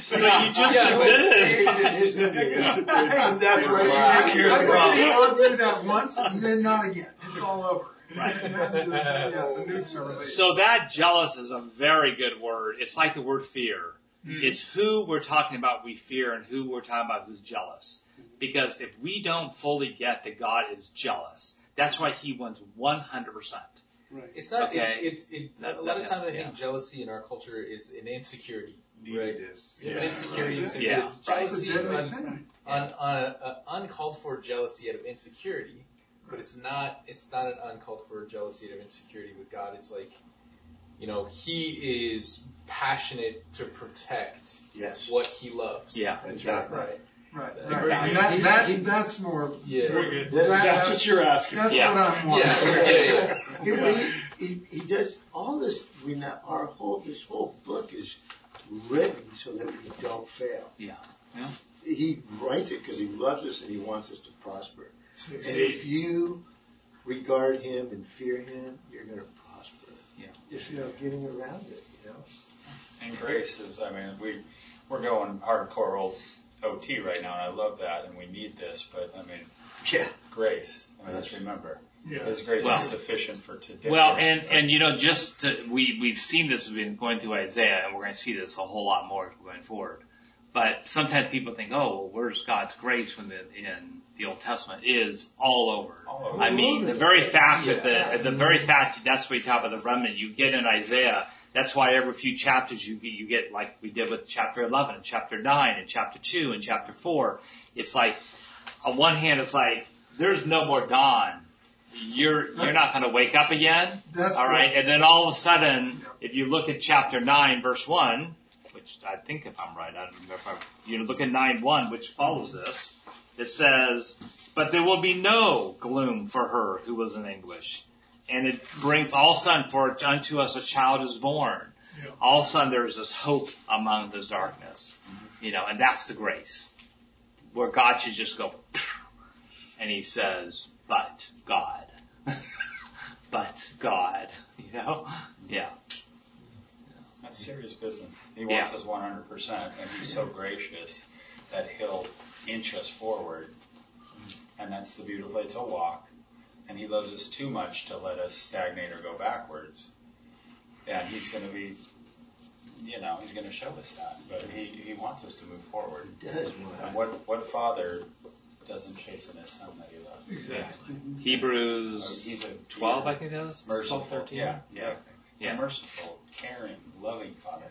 so you just Yeah, but- admitted. And that's right. I, You I've take only the through that once and then not again. It's all over. Right. And then yeah, the nukes are. So that jealous is a very good word. It's like the word fear. Hmm. It's who we're talking about we fear and who we're talking about who's jealous. Because if we don't fully get that God is jealous, that's why he wants 100%. Right. It's not. Okay. It's, it's it, That- a lot of that- times I yeah. think jealousy in our culture is an insecurity. Right. is. You have an insecurity. Yeah. so Yeah, you- right. Jealousy deadly on, sin. on, on a, a uncalled for jealousy out of insecurity, but it's not. It's not an uncalled for jealousy out of insecurity with God. It's like, you know, He is passionate to protect Yes, what He loves. Yeah. that's right. Right. Right. Exactly. right. And that, that, that's more. Yeah. That- That's what you're asking. That's Yeah. what I'm wanting. Yeah. yeah, yeah. He, he, he, he does all this. We not, our whole this whole book is written so that we don't fail. Yeah. yeah. He writes it because he loves us and he wants us to prosper. See, And if you regard him and fear him, you're going to prosper. Yeah. There's no getting around it. You know. And grace is, I mean, we, we're going hardcore old OT right now, and I love that, and we need this, but I mean, Yeah. grace, I mean, let's remember, Yeah. His grace Well- is sufficient for today. Well, and, and you know, just to, we, we've seen this, we've been going through Isaiah, and we're going to see this a whole lot more going forward. But sometimes people think, oh, well, where's God's grace when the, in the Old Testament is all over. All over. I mean, the very fact that the, the very fact that's what we talk about the remnant you get in Isaiah, that's why every few chapters you get, you get like we did with chapter 11 and chapter 9 and chapter 2 and chapter 4. It's like, on one hand, it's like, there's no more dawn. You're, you're not going to wake up again. That's All the- and then all of a sudden, if you look at chapter nine, verse one, which I think if I'm right, I don't remember if I, you look at nine one, which follows this, it says, "But there will be no gloom for her who was in anguish, and it brings all of a sudden for unto us a child is born. Yeah. All of a sudden there's this hope among this darkness, you know, and that's the grace, where God should just go, and He says, but God." but God, you know? Yeah. That's serious business. He Yeah. wants us 100%, and he's so gracious that he'll inch us forward. And that's the beautiful, it's a walk. And he loves us too much to let us stagnate or go backwards. And he's going to be, you know, he's going to show us that. But he, he wants us to move forward. He does. want And what, what father doesn't chasten his son that he loves? Exactly. Hebrews oh, He's a 12, I think that is. merciful. 12, 13. Yeah, yeah. Yeah. a merciful, caring, loving father.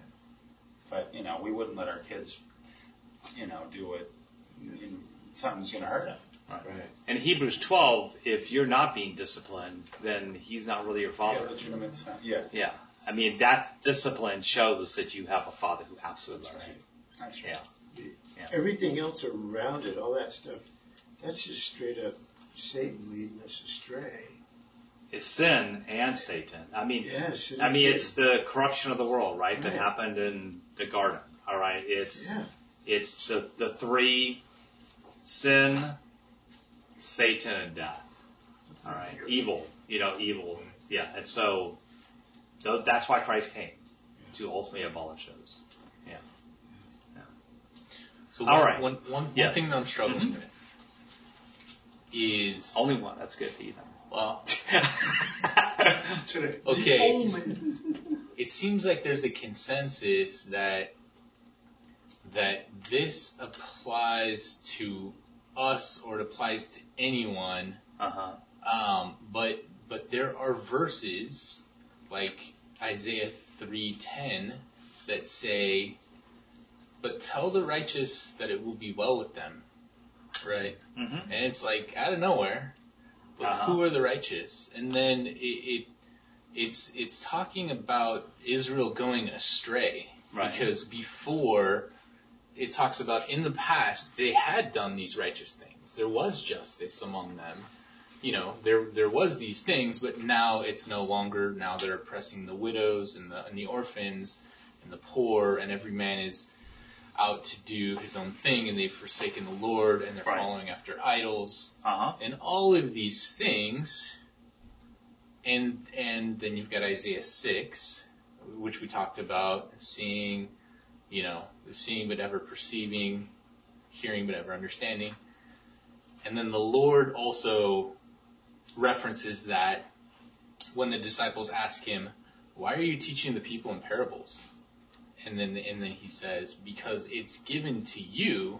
But, you know, we wouldn't let our kids, you know, do what something's going to hurt him. Right. In Hebrews 12, if you're not being disciplined, then he's not really your father. Yeah, legitimate son. Yeah, Yeah. I mean, that discipline shows that you have a father who absolutely loves right. you. that's right. Yeah. Everything else around it, all that stuff, that's just straight up Satan leading us astray. It's sin and Satan. I mean, Yes. I mean, it's the corruption of the world, right? That Right. happened in the garden. All right. It's, Yeah. it's the, the three sin, Satan, and death. All right. Evil, you know, evil. Yeah. And so that's why Christ came to ultimately abolish those. Yeah. So All one, right. one, one, one Yes. thing that I'm struggling Mhm. with is Only one. That's good to them. well, okay. It seems like there's a consensus that that this applies to us or it applies to anyone. Uh huh. Um, but but there are verses like Isaiah three ten that say, "But tell the righteous that it will be well with them." Right, Mm-hmm. and it's like out of nowhere. But Uh-huh. who are the righteous? And then it, it it's it's talking about Israel going astray Right. because before it talks about in the past they had done these righteous things. There was justice among them. You know, there there was these things, but now it's no longer. Now they're oppressing the widows and the and the orphans and the poor, and every man is out to do his own thing, and they've forsaken the Lord, and they're Right. following after idols, Uh huh. and all of these things. And and then you've got Isaiah six, which we talked about, seeing, you know, seeing but never perceiving, hearing but never understanding. And then the Lord also references that when the disciples ask him, "Why are you teaching the people in parables?" And then and then he says, "Because it's given to you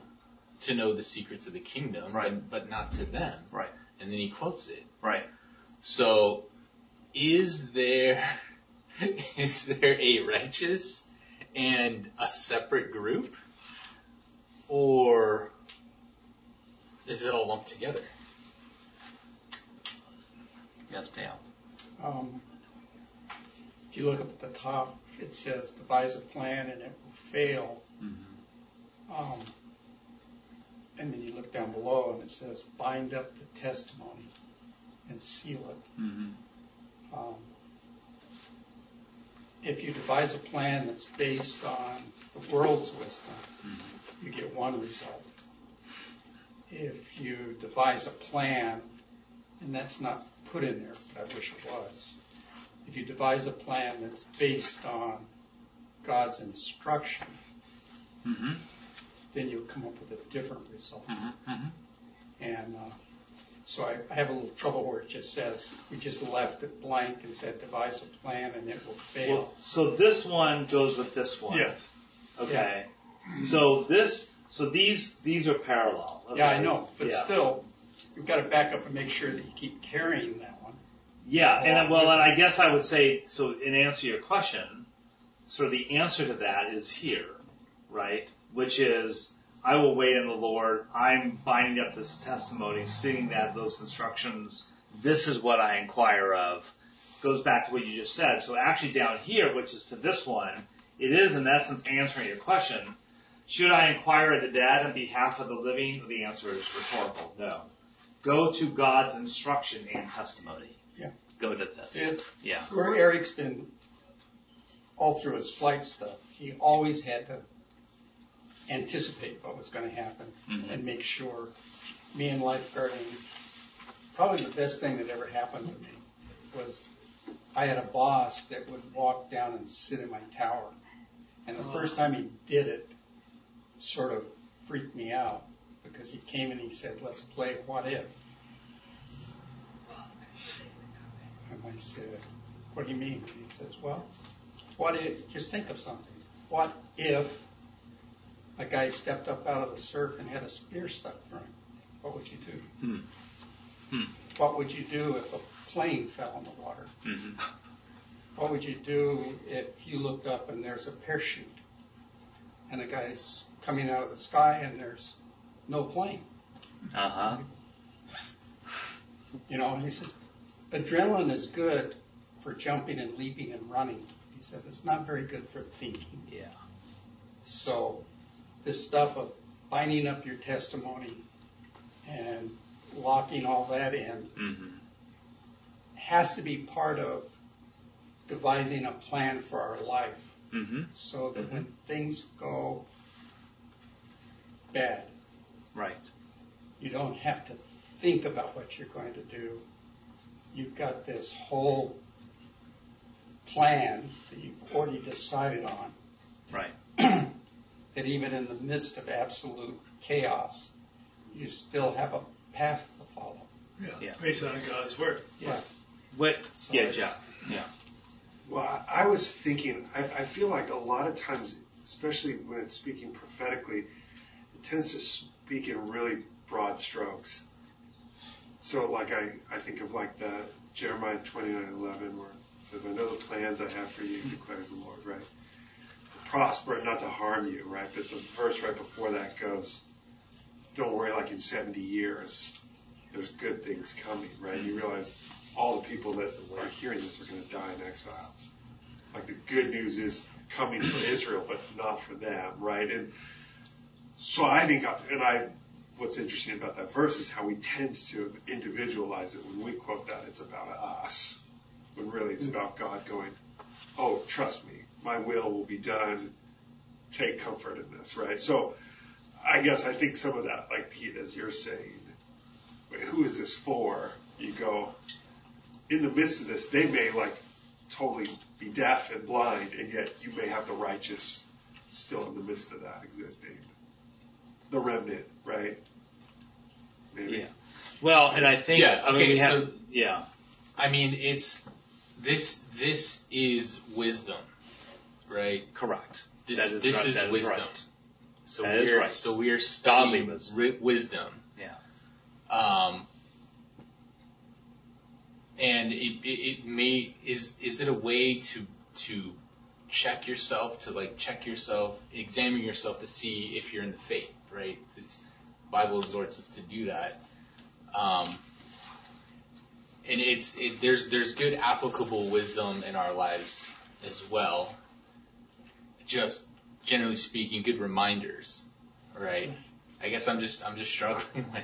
to know the secrets of the kingdom, Right. but, but not to them." Right. And then he quotes it. Right. So, is there is there a righteous and a separate group, or is it all lumped together? Yes, Dale. Um, if you look up at the top, it says devise a plan and it will fail. Mm-hmm. Um, and then you look down below and it says bind up the testimony and seal it. Mm-hmm. Um, if you devise a plan that's based on the world's wisdom, you get one result. If you devise a plan, and that's not put in there, but I wish it was, if you devise a plan that's based on God's instruction, Mm-hmm. then you'll come up with a different result. Mm-hmm. And uh, so I, I have a little trouble where it just says, we just left it blank and said devise a plan and it will fail. Well, so this one goes with this one. Yeah. Okay. So this, so these, these are parallel. Okay? Yeah, I know, but yeah. still, you've got to back up and make sure that you keep carrying that one. Yeah, and well, and I guess I would say, so in answer to your question, sort of the answer to that is here, right? Which is, I will wait in the Lord. I'm binding up this testimony, seeing that those instructions, this is what I inquire of. Goes back to what you just said. So actually down here, which is to this one, it is in essence answering your question. Should I inquire of the dead on behalf of the living? The answer is rhetorical. No. Go to God's instruction and testimony. Yeah. Go to this. It's Yeah. where Eric's been all through his flight stuff. He always had to anticipate what was going to happen Mhm. and make sure. Me and lifeguarding, probably the best thing that ever happened to me was I had a boss that would walk down and sit in my tower. And the first time he did it, sort of freaked me out because he came and he said, let's play what if. And I said, what do you mean? And he says, well, what if, just think of something. What if a guy stepped up out of the surf and had a spear stuck through him? What would you do? Hmm. Hmm. What would you do if a plane fell in the water? Mhm. What would you do if you looked up and there's a parachute and a guy's coming out of the sky and there's no plane. Uh huh. You know, he says, adrenaline is good for jumping and leaping and running. He says it's not very good for thinking. Yeah. So this stuff of binding up your testimony and locking all that in Mm-hmm. has to be part of devising a plan for our life Mm-hmm. so that when things go bad, Right. you don't have to think about what you're going to do. You've got this whole plan that you've already decided on. Right. that even in the midst of absolute chaos, you still have a path to follow. Yeah. Yeah. Based on God's word. Yeah. What? So Yeah, Jeff. Yeah. Well, I I was thinking, I, I feel like a lot of times, especially when it's speaking prophetically, it tends to speak in really broad strokes. So, like, I, I think of like the Jeremiah 29 11, where it says, I know the plans I have for you, declares the Lord, right? Prosper and not to harm you, right? But the verse right before that goes, don't worry, like in 70 years, there's good things coming, right? You realize all the people that are hearing this are going to die in exile. Like the good news is coming for Israel, but not for them, right? And so I think, and I, what's interesting about that verse is how we tend to individualize it. When we quote that, it's about us, when really it's mm. about God going, oh, trust me, my will will be done. Take comfort in this, right? So I guess I think some of that, like Pete, as you're saying, wait, who is this for? You go, in the midst of this, they may like totally be deaf and blind, and yet you may have the righteous still in the midst of that existing. The remnant, right? Maybe. Yeah. Well, and I think Yeah, I mean okay, we have so- yeah. I mean, it's this. This is wisdom, right? Correct. This That is this right- is that is wisdom. right. So That is we're right. so we are Godly studying wisdom. ri- wisdom. Yeah. Um, and it, it, it may is is it a way to to check yourself to like check yourself, examine yourself to see if you're in the faith, right? The Bible exhorts us to do that. Um, and it's it, there's there's good applicable wisdom in our lives as well. Just generally speaking, good reminders, right? I guess I'm just I'm just struggling with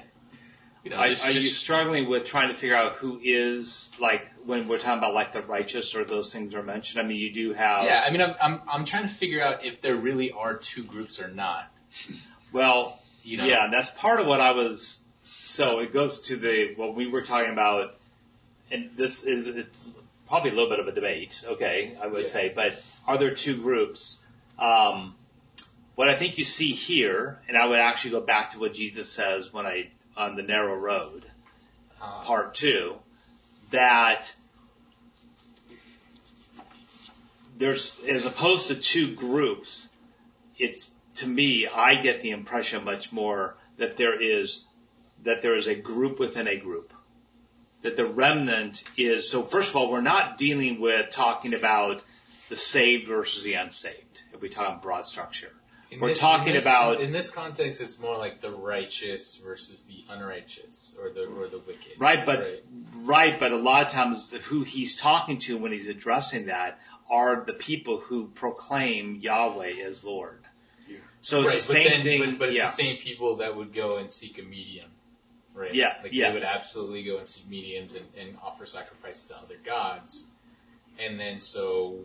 you know Are, just, are you struggling with trying to figure out who is like when we're talking about like the righteous or those things are mentioned? I mean, you do have yeah. I mean, I'm I'm I'm trying to figure out if there really are two groups or not. Well, You know? yeah, that's part of what I was. So it goes to the what we were talking about, and this is it's probably a little bit of a debate. Okay, I would Yeah. say, but are there two groups? Um, what I think you see here, and I would actually go back to what Jesus says when I on the narrow road, Uh, part two, that there's as opposed to two groups, it's to me I get the impression much more that there is that there is a group within a group. That the remnant is so first of all we're not dealing with talking about the saved versus the unsaved if we talk about broad structure. in we're this- talking in this, about- in this context, it's more like the righteous versus the unrighteous, or the or the wicked. Right, but right. right, but a lot of times who he's talking to when he's addressing that are the people who proclaim Yahweh as Lord. Yeah. So it's right, the same then, thing. But, but it's yeah. the same people that would go and seek a medium, right? Yeah, Like yes. they would absolutely go and seek mediums and, and offer sacrifices to other gods. And then so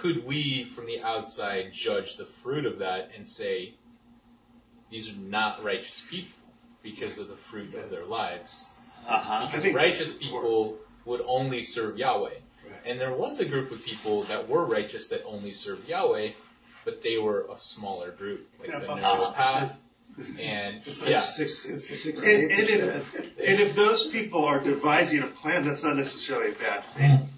could we from the outside judge the fruit of that and say these are not righteous people because of the fruit of their lives? Uh-huh. Because righteous people would only serve Yahweh. And there was a group of people that were righteous that only served Yahweh, but they were a smaller group, like Yeah, the about narrow path. And It's yeah, six, six, And, and, if, and if those people are devising a plan, that's not necessarily a bad thing,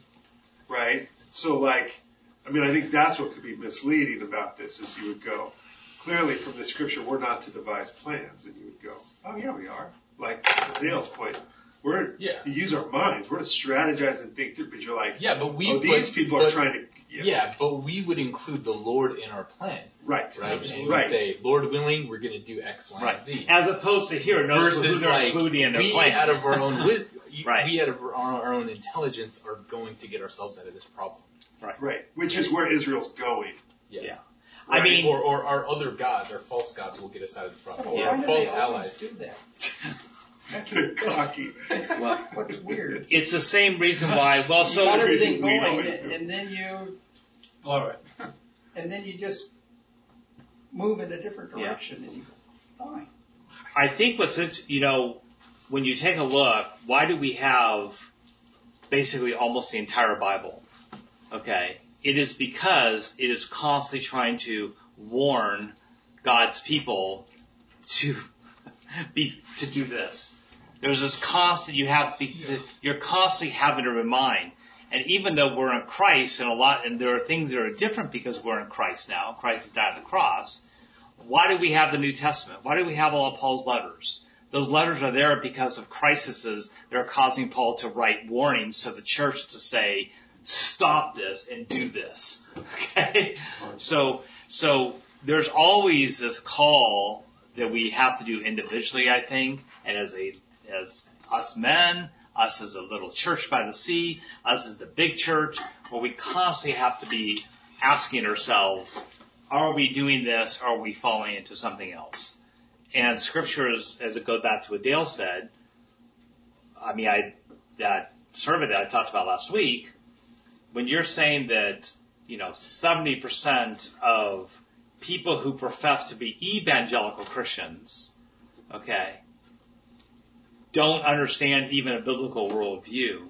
right? So like, I mean, I think that's what could be misleading about this is you would go, clearly from the scripture, we're not to devise plans. And you would go, oh yeah, we are. Like to Dale's point, we're Yeah. to use our minds. We're to strategize and think through, but you're like, yeah, but we oh, these but- people but, are trying to Yeah. but we would include the Lord in our plan, Right. right? And we Right. say, Lord willing, we're going to do X, Y, Right. and Z. As opposed to here, no, who Versus they're like including in their we, plan. out of our own wi- you- Right. we out of our, our own intelligence are going to get ourselves out of this problem. Right. Right. Which is where Israel's going. Yeah. Yeah. I mean, or, or our other gods, our false gods, will get us out of the problem. Or Why our do false they always allies. do that? They're cocky. well, What's weird? it's the same reason why. Well, you got so everything we going, always do. and then you, Blow it. and then you just move in a different Yeah. direction, and you go, fine. I think what's int- you know when you take a look, why do we have basically almost the entire Bible? Okay, it is because it is constantly trying to warn God's people to be to do this. There's this constant you have be, you're constantly having to remind. And even though we're in Christ and a lot, and there are things that are different because we're in Christ now, Christ has died on the cross. Why do we have the New Testament? Why do we have all of Paul's letters? Those letters are there because of crises that are causing Paul to write warnings to the church to say, stop this and do this. Okay? So, so there's always this call that we have to do individually, I think, and as a, as us men, us as a little church by the sea, us as the big church, where we constantly have to be asking ourselves, are we doing this or are we falling into something else? And scripture is, as it goes back to what Dale said, I mean, I, that survey that I talked about last week, when you're saying that, you know, 70% of people who profess to be evangelical Christians, okay, don't understand even a biblical worldview,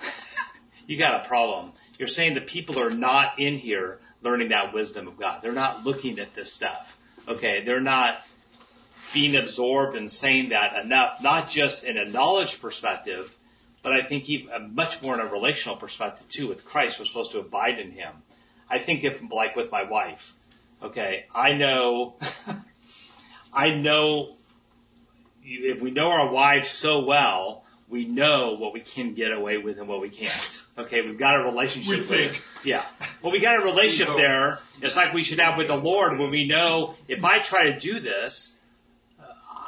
you got a problem. You're saying that people are not in here learning that wisdom of God. They're not looking at this stuff. Okay, they're not being absorbed and saying that enough, not just in a knowledge perspective, but I think even much more in a relational perspective too. With Christ, we're supposed to abide in Him. I think if, like with my wife, okay, I know, I know, if we know our wives so well, we know what we can get away with and what we can't. Okay, we've got a relationship. We with- think. yeah. Well, we got a relationship there. It's like we should have with the Lord when we know if I try to do this, uh,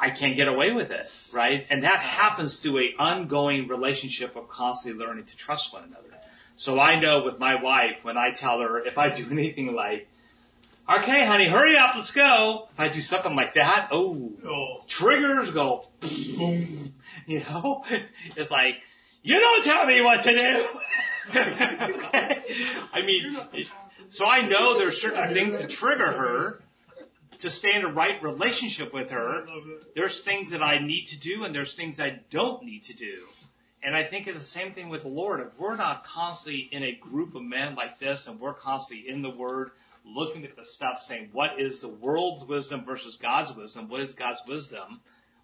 I can't get away with it, right? And that happens through a ongoing relationship of constantly learning to trust one another. So I know with my wife, when I tell her, if I do anything like, okay, honey, hurry up, let's go. If I do something like that, oh, Oh, triggers go boom. You know, it's like you don't tell me what to do. okay? I mean, so I know there's certain things that trigger her to stay in a right relationship with her. There's things that I need to do, and there's things I don't need to do. And I think it's the same thing with the Lord. If we're not constantly in a group of men like this, and we're constantly in the Word, looking at the stuff, saying, what is the world's wisdom versus God's wisdom? What is God's wisdom?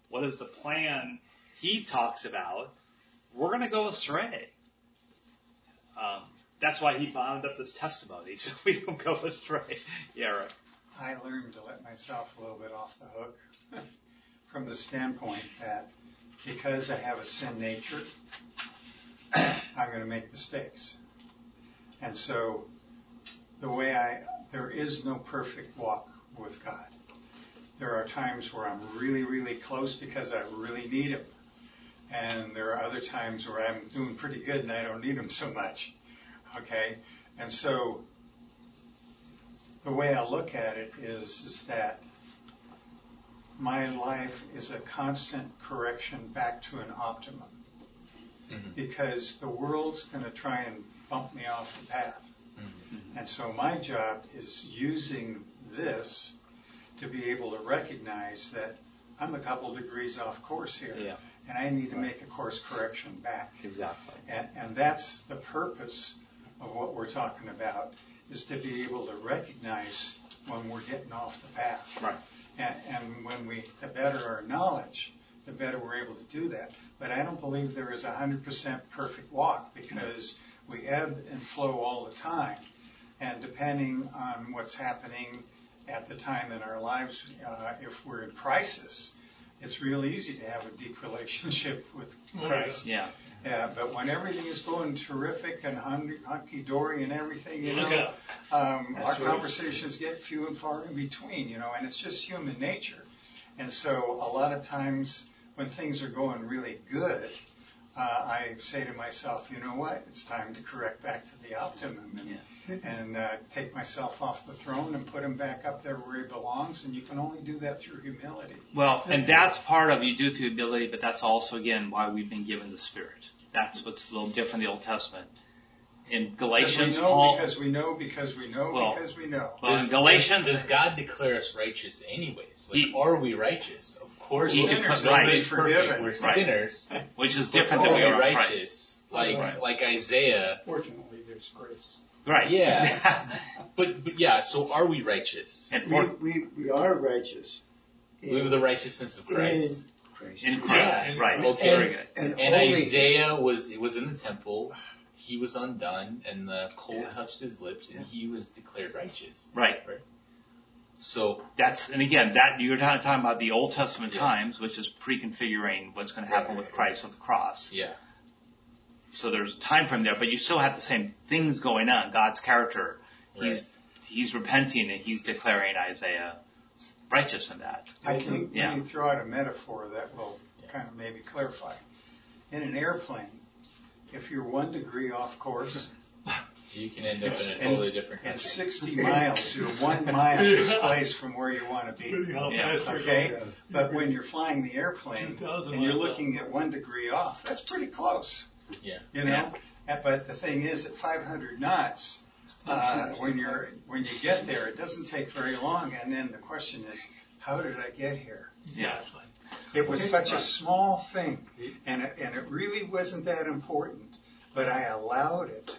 What is the plan He talks about? We're going to go astray. Um, that's why He bound up this testimony, so we don't go astray. Yeah, right. I learned to let myself a little bit off the hook from the standpoint that because I have a sin nature, I'm going to make mistakes. And so the way I, there is no perfect walk with God. There are times where I'm really, really close because I really need Him. And there are other times where I'm doing pretty good and I don't need Him so much. Okay? And so the way I look at it is, is that my life is a constant correction back to an optimum. Mm-hmm. Because the world's going to try and bump me off the path. Mm-hmm. And so my job is using this to be able to recognize that I'm a couple degrees off course here. Yeah. And I need to make a course correction back. Exactly. And, and that's the purpose of what we're talking about, is to be able to recognize when we're getting off the path. Right. And, and when we, the better our knowledge, the better we're able to do that. But I don't believe there is a hundred percent perfect walk because we ebb and flow all the time. And depending on what's happening at the time in our lives, uh, if we're in crisis, it's real easy to have a deep relationship with Christ. Yeah. Yeah, but when everything is going terrific and hunky dory and everything, you Look know, um, our right. conversations get few and far in between, you know, and it's just human nature. And so a lot of times when things are going really good, uh, I say to myself, you know what, it's time to correct back to the optimum and, and uh, take myself off the throne and put him back up there where he belongs. And you can only do that through humility. Well, and that's part of you do through ability, but that's also again why we've been given the Spirit. That's what's a little different in the Old Testament. In Galatians, because we know, Paul, because we know, because we know, Well, because we know. well, in Does- Galatians, does God declare us righteous anyways? Like, He- are we righteous? Of course, He we're declares- right. perfect. Forgiven. We're Right. sinners. which is different than we we are in Christ. righteous? Like Right. like Isaiah. Fortunately, there's grace. Right. Yeah. But but yeah. So are we righteous? and We, for, we, we are righteous. We have the righteousness of Christ. In Christ. in Christ. Yeah. Right. Okay. Very good. And, And only Isaiah was it was in the temple. He was undone, and the coal Yeah. touched his lips, and he was declared righteous. Right. Right. So That's and again that you're talking talking about the Old Testament Yeah. times, which is pre-configuring what's going to happen Right, with right, Christ on the cross. yeah, So there's a time frame there, but you still have the same things going on. God's character, he's he's repenting and he's declaring Isaiah righteous in that. I can Yeah. let me throw out a metaphor that will kind of maybe clarify. In an airplane, if you're one degree off course you can end up It's- in a and- totally different and country. 60 miles, you're one mile displaced from where you want to be. Yeah. Okay? But when you're flying the airplane and you're looking at one degree off, that's pretty close. Yeah. You know? Uh, But the thing is, at 500 knots, Uh, when you're when you get there, it doesn't take very long. And then the question is, how did I get here? Yeah. It was such a small thing, and it, and it really wasn't that important, but I allowed it,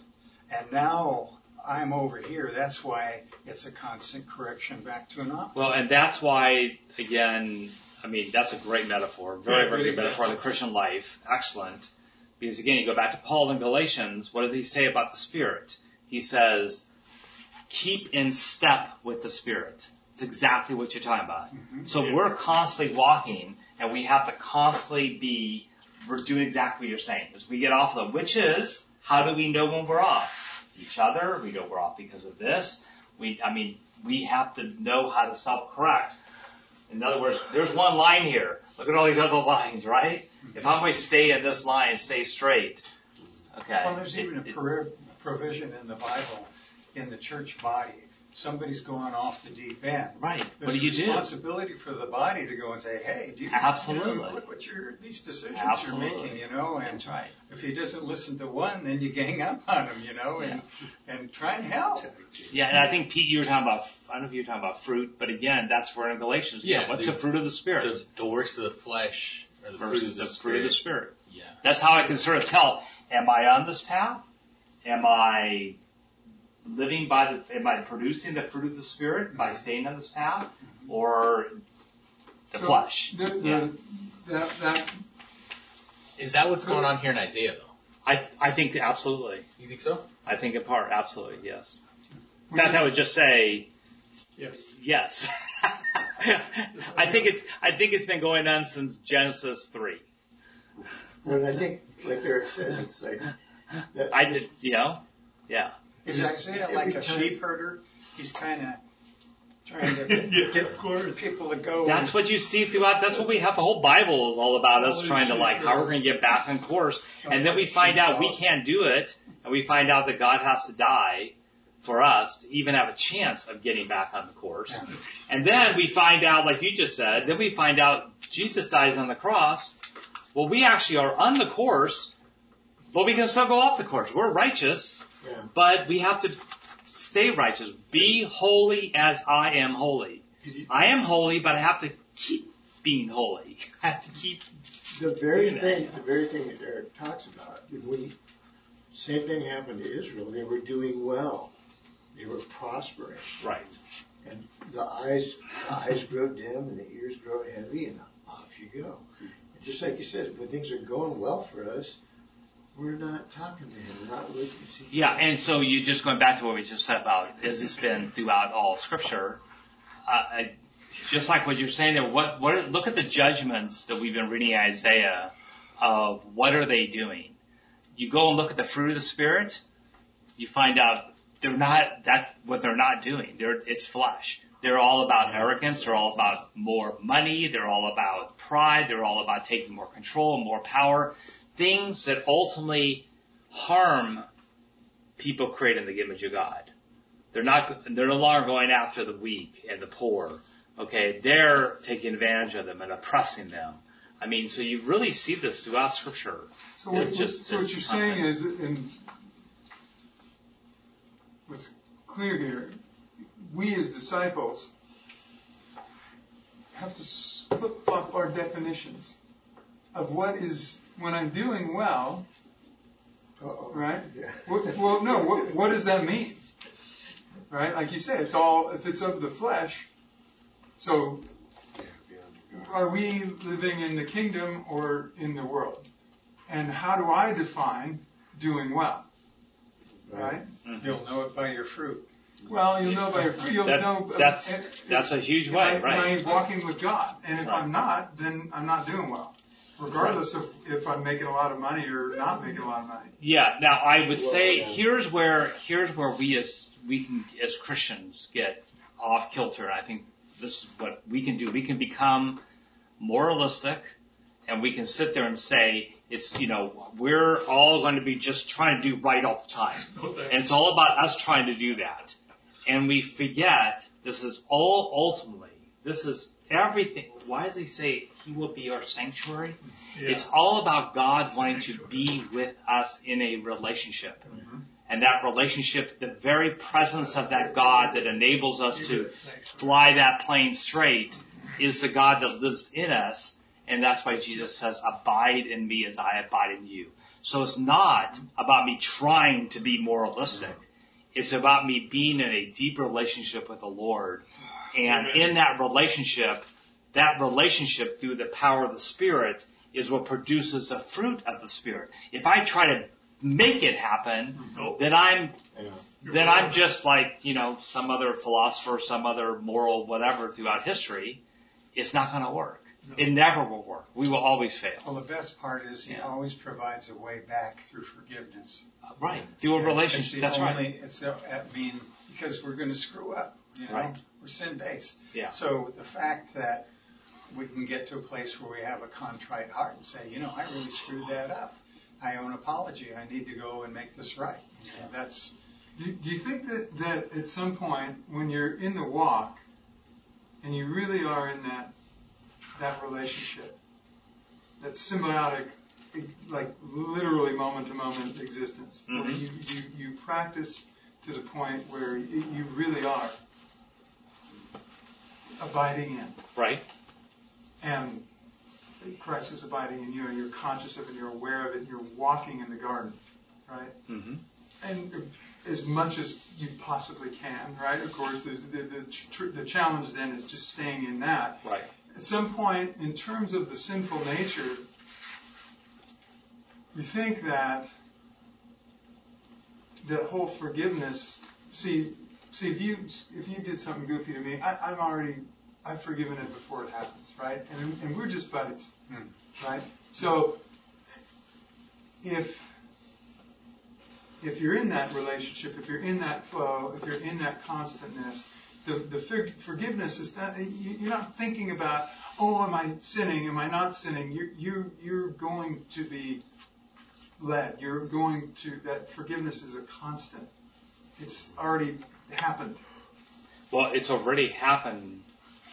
and now I'm over here. That's why it's a constant correction back to an opposite. Well, and that's why, again, I mean, that's a great metaphor. Very, Yeah, very good good metaphor of the. Christian life. Excellent. Because again, you go back to Paul in Galatians, what does he say about the Spirit? He says, keep in step with the Spirit. It's exactly what you're talking about. Mm-hmm. So Yeah. we're constantly walking and we have to constantly be, we're doing exactly what you're saying. As we get off of them, which is, how do we know when we're off? Each other, we know we're off because of this. We, I mean, we have to know how to self-correct. In other words, there's one line here. Look at all these other lines, right? Mm-hmm. If I'm going to stay in this line, stay straight. Okay. Well, there's It- even a pro- provision in the Bible in the church body. Somebody's going off the deep end. right. What do you a do? responsibility for the body to go and say, "Hey, do you, Absolutely. you know, look what you're these decisions Absolutely. you're making, you know." And That's right. if he doesn't listen to one, then you gang up on him, you know, and and try and help. Yeah, and I think Pete, you were talking about. I don't know if you were talking about fruit, but again, that's where in Galatians. Yeah, What's the- the fruit of the spirit The, the works of the flesh or the fruit versus of the, the fruit of the spirit. spirit? Yeah. That's how I can sort of tell. Am I on this path? Am I living by the? Am I producing the fruit of the spirit by staying on this path, or the So, flesh? The, the, Yeah. that, that, Is that what's going on here in Isaiah though? I I think absolutely. You think so? I think in part, absolutely, yes. In fact, I would just say yes. yes. I think it's I think it's been going on since Genesis three. Well, I think, like Eric says, it's like that. I did, you know, yeah. Is Isaiah Every like a time- sheep herder? He's kind of trying to Yeah, get of course. people to go. That's what you see throughout. That's what we have. The whole Bible is all about us trying to like how we're going to get back on course, oh, and then we find out we can't do it, and we find out that God has to die for us to even have a chance of getting back on the course. And then we find out, like you just said, then we find out Jesus dies on the cross. Well, we actually are on the course, but we can still go off the course. We're righteous, Yeah. but we have to stay righteous. Be holy as I am holy. I am holy, but I have to keep being holy. I have to keep. The very thing, the very thing that Eric talks about, we, same thing happened to Israel. They were doing well. They were prospering. Right. And the eyes, the eyes grow dim and the ears grow heavy and off you go. And just like you said, when things are going well for us, we're not talking to him, not looking. Yeah, and so you just going back to what we just said about this has been throughout all Scripture? Uh, I, just like what you're saying there, what what look at the judgments that we've been reading in Isaiah of what are they doing? you go and look at the fruit of the spirit, you find out they're not, that's what they're not doing. They're, it's flesh. They're all about arrogance. They're all about more money. They're all about pride. They're all about taking more control, more power. Things that ultimately harm people created in the image of God. They're not, they're no longer going after the weak and the poor. Okay. They're taking advantage of them and oppressing them. I mean, so you really see this throughout scripture. So what, just so what you're constant- saying is, and what's clear here, we as disciples have to flip flop our definitions of what is when I'm doing well, Uh-oh. right? Yeah. What, well, no. What, what does that mean? Right? Like you say, it's all if it's of the flesh. So, are we living in the kingdom or in the world? And how do I define doing well? Right? You'll know it by your fruit. Well, you'll know by your fruit. you'll That- know. that's- uh, that's a huge am way, I, right. Am I walking with God? And if Right. I'm not, then I'm not doing well, regardless of if I'm making a lot of money or not making a lot of money. Yeah. Now I would say yeah. here's where here's where we as we can as Christians get off kilter. I think this is what we can do. We can become moralistic, and we can sit there and say it's you know we're all going to be just trying to do right all the time, and it's all about us trying to do that, and we forget this is all ultimately this is everything. Why does he say he will be our sanctuary? It's all about God wanting to be with us in a relationship. Mm-hmm. And that relationship, the very presence of that God that enables us to fly that plane straight is the God that lives in us. And that's why Jesus says, abide in me as I abide in you. So it's not about me trying to be moralistic. It's about me being in a deep relationship with the Lord. And in that relationship, that relationship through the power of the Spirit is what produces the fruit of the Spirit. If I try to make it happen, mm-hmm. then I'm Yeah. then I'm just like, you know, some other philosopher, some other moral whatever throughout history. It's not going to work. It never will work. We will always fail. Well, the best part is he Yeah. always provides a way back through forgiveness. Right. Through a Yeah, relationship. It's That's the right. only, It's the, I mean, because we're going to screw up. You know, Right. We're sin based. Yeah. So the fact that we can get to a place where we have a contrite heart and say, you know, I really screwed that up. I owe an apology. I need to go and make this right. You know, that's Do, do you think that, that at some point when you're in the walk and you really are in that that relationship, that symbiotic, like literally moment to moment existence, where Mhm. you, you, you practice to the point where you you really are abiding in, Right. and Christ is abiding in you, and you're conscious of it, and you're aware of it, you're walking in the garden, right? hmm and as much as you possibly can, right? Of course, there's the, the, tr- the challenge then is just staying in that. Right. At some point, in terms of the sinful nature, you think that that whole forgiveness. See, see if you if you did something goofy to me, I, I'm already I've forgiven it before it happens, right? And and we're just buddies, Hmm. right? So if if you're in that relationship, if you're in that flow, if you're in that constantness, the, the for, forgiveness is that you, you're not thinking about, oh, am I sinning? Am I not sinning? You're, you you're going to be led. You're going to, that forgiveness is a constant. It's already happened. Well, it's already happened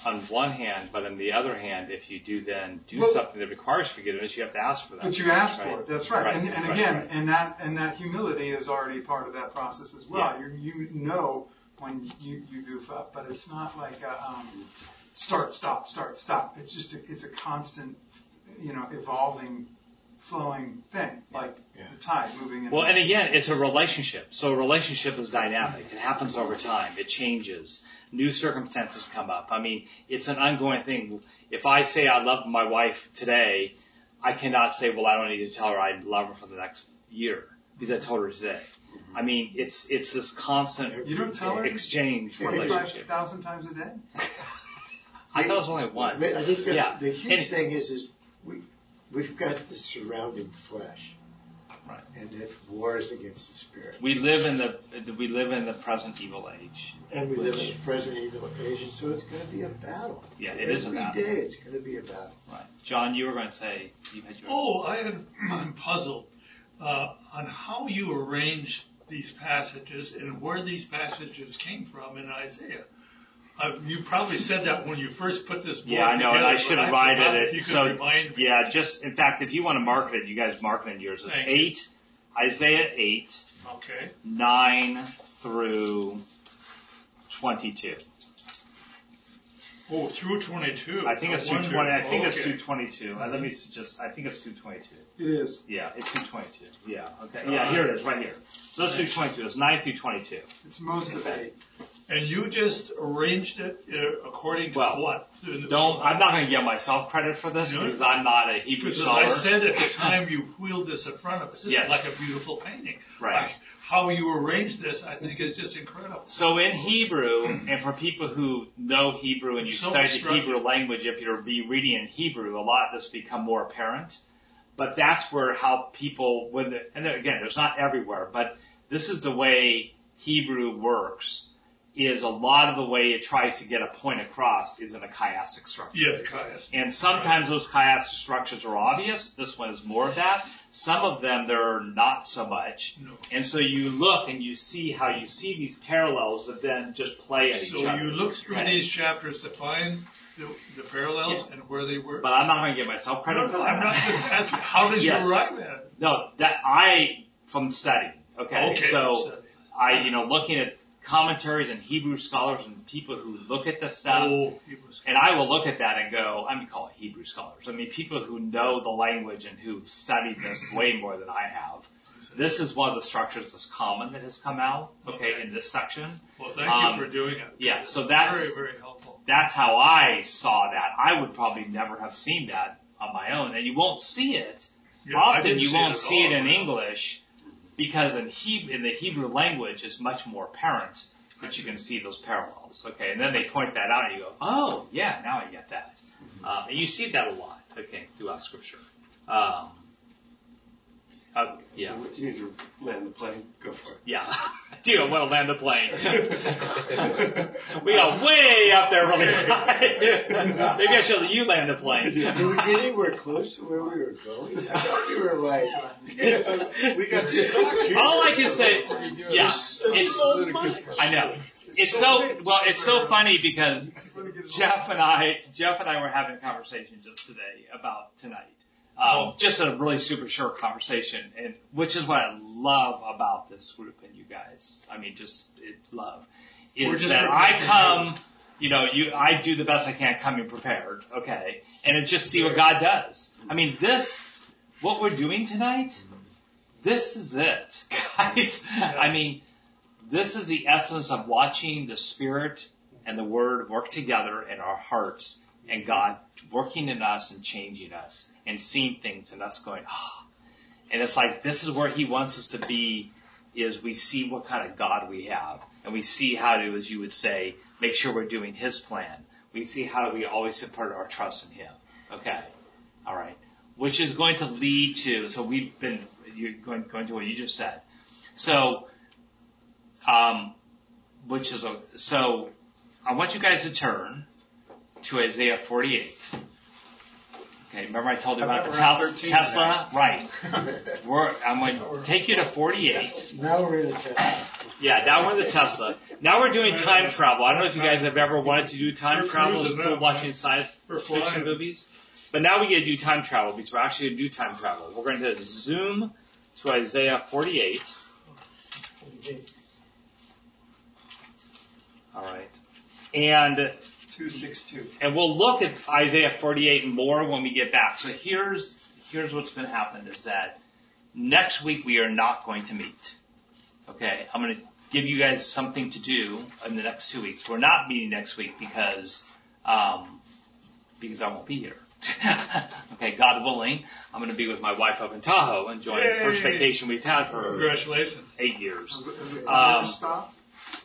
on one hand, but on the other hand, if you do then do Well- something that requires forgiveness, you have to ask for that. But you ask Right. for it. That's right. Right. And, and Right. again, and that and that humility is already part of that process as well. Yeah. You you know when you, you goof up, but it's not like a um, start stop start stop. It's just a, it's a constant, you know, evolving, flowing thing like Yeah. the tide moving. In Well, and again, it's a relationship. So a relationship is dynamic. It happens over time. It changes. New circumstances come up. I mean, it's an ongoing thing. If I say I love my wife today, I cannot say, well, I don't need to tell her I love her for the next year because I told her today. Mm-hmm. I mean, it's it's this constant You don't tell her exchange twenty five relationship. thousand times a day. I thought it was only once. I think the, Yeah. the huge And- thing is, is we, we've got the surrounding flesh. Right. And it wars against the spirit. We live in the we live in the present evil age. And we live in the present evil age, and so it's going to be a battle. Yeah, it is a battle. Every day it's going to be a battle. Right. John, you were going to say you had your. Oh, I am I'm puzzled uh, on how you arrange these passages and where these passages came from in Isaiah. Uh, you probably said that when you first put this book Yeah, I know, and I should have forgot invited it. You could So, remind me. yeah, just in fact, if you want to mark it, you guys mark it in yours. It's Thank you. eight, Isaiah eight, Okay. nine through twenty-two. Oh, through 22. I think it's No through wonder. twenty. I think it's Okay. through twenty-two. Uh, let me s- just. I think it's through twenty-two. It is. Yeah, it's through twenty-two. Yeah. Okay. Yeah, here it is, right here. So it's through twenty-two. It's nine through twenty-two. It's most of it. And you just arranged it uh, according to Well, what? Don't. I'm not going to give myself credit for this because I'm not a Hebrew Because scholar. I said at the time you wheeled this in front of us, this Yes. is like a beautiful painting. Right. Like how you arranged this, I think is just incredible. So in Hebrew, and for people who know Hebrew and you so study the. Hebrew language, if you're be reading in Hebrew, a lot of this become more apparent. But that's where how people, when the, and again, there's not everywhere, but this is the way Hebrew works. Is a lot of the way it tries to get a point across is in a chiastic structure. Yeah, the chiastic. And sometimes those chiastic structures are obvious. This one is more of that. Some of them they're not so much. No. And so you look and you see how you see these parallels that then just play at So each other. So you look through Okay. these chapters to find the, the parallels and where they were. But I'm not going to give myself credit No, for no, that. I'm not just asking. How did Yes. you arrive at? No, that I from studying. Okay, Okay, so- I, you know, looking at commentaries and Hebrew scholars and people who look at this stuff, Oh, and I will look at that and go, I'm gonna call it Hebrew scholars. I mean, people who know the language and who've studied this way more than I have. This is one of the structures that's common that has come out. Okay, Okay. in this section. Well, thank Um, you for doing it. yeah, so that's- very, very helpful. That's how I saw that. I would probably never have seen that on my own, and you won't see it Yeah, often you won't at see it in English because in he in the Hebrew language it's much more apparent that you can see those parallels. Okay, and then they point that out and you go, oh yeah, now I get that. Uh, and you see that a lot. Okay, throughout Scripture. Um, uh, yeah, So you need to land the plane. Go for it. yeah. Dude, I want to land the plane. we are way up there really high. Maybe I should let you land the plane. Did we get anywhere close to where we were going? I thought we were like, We got stuck here. All I can say, yeah, There's it's, so much. I know. It's so, well, it's so funny because Jeff and I, Jeff and I were having a conversation just today about tonight. Um, just a really super short conversation and which is what I love about this group and you guys. I mean, just it, love is just that I come, you know, you, I do the best I can coming prepared. Okay. And it just see what God does. I mean, this, what we're doing tonight, this is it, guys. I mean, this is the essence of watching the Spirit and the Word work together in our hearts and God working in us and changing us and seeing things and us going, ah. And it's like, this is where He wants us to be is we see what kind of God we have and we see how to, as you would say, make sure we're doing His plan. We see how we always put our trust in Him. Okay. All right. Which is going to lead to, so we've been, you're going, going to what you just said. So, um, which is a, so I want you guys to turn to Isaiah 48. Okay, remember I told you about the thought Tes- 13 Tesla? Right. We're, I'm going to take you to 48. now we're in the Tesla. Yeah, now we're in the Tesla. Now we're doing time travel. I don't know if you guys have ever wanted to do time travel. It's cool watching science fiction movies. But now we get to do time travel because we're actually going to do time travel. We're going to zoom to Isaiah 48. All right. And 262. and we'll look at Isaiah 48 more when we get back. So here's here's what's going to happen is that next week we are not going to meet. Okay, I'm going to give you guys something to do in the next two weeks. We're not meeting next week because um, because I won't be here. okay, God willing, I'm going to be with my wife up in Tahoe enjoying the first vacation we've had for Congratulations. eight years. Have have Um?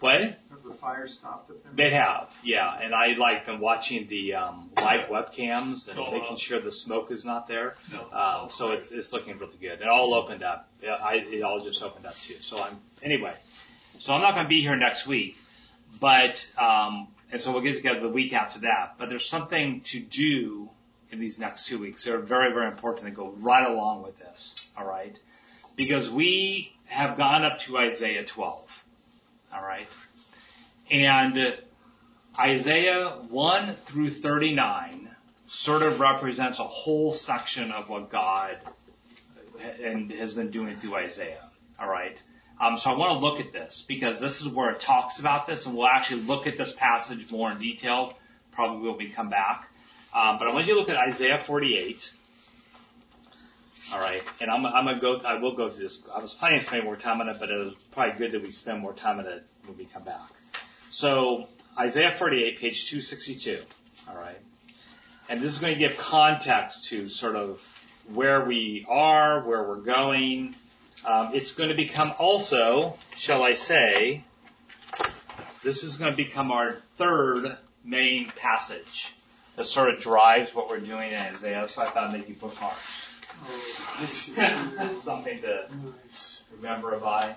What? Have the fire stopped up there? They have, yeah, and I like them watching the um, live webcams and So, uh, making sure the smoke is not there. No. Um, so it's it's looking really good. It all opened up. Yeah, I, it all just opened up too. So I'm anyway. So I'm not going to be here next week, but um, and so we'll get together the week after that. But there's something to do in these next two weeks. They're very very important. They go right along with this. All right, because we have gone up to Isaiah 12. All right, and Isaiah 1 through 39 sort of represents a whole section of what God and has been doing through Isaiah. All right. Um, so I want to look at this because this is where it talks about this, and we'll actually look at this passage more in detail. Probably when we come back. Um, but I want you to look at Isaiah 48. All right, and I'm, I'm gonna go. I will go through this. I was planning to spend more time on it, but it was probably good that we spend more time on it when we come back. So Isaiah 48, page 262. All right, and this is going to give context to sort of where we are, where we're going. Um, it's going to become also, shall I say, this is going to become our third main passage that sort of drives what we're doing in Isaiah. So I thought maybe bookmarks. Something to remember by.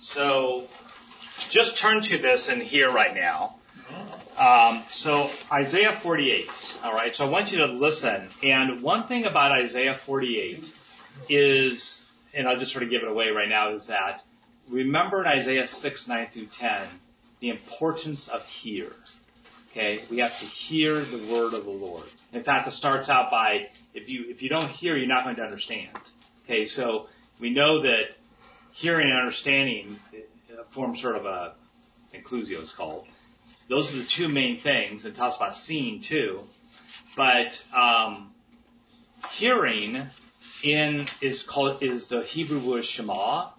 So just turn to this and here right now. Um, so Isaiah 48. All right. So I want you to listen. And one thing about Isaiah 48 is, and I'll just sort of give it away right now, is that remember in Isaiah 6, 9 through 10, the importance of hear. Okay, we have to hear the word of the Lord. In fact, it starts out by if you if you don't hear, you're not going to understand. Okay, so we know that hearing and understanding uh, form sort of a inclusio, it's called. Those are the two main things. and talks about seeing too, but um, hearing in is called is the Hebrew word shema,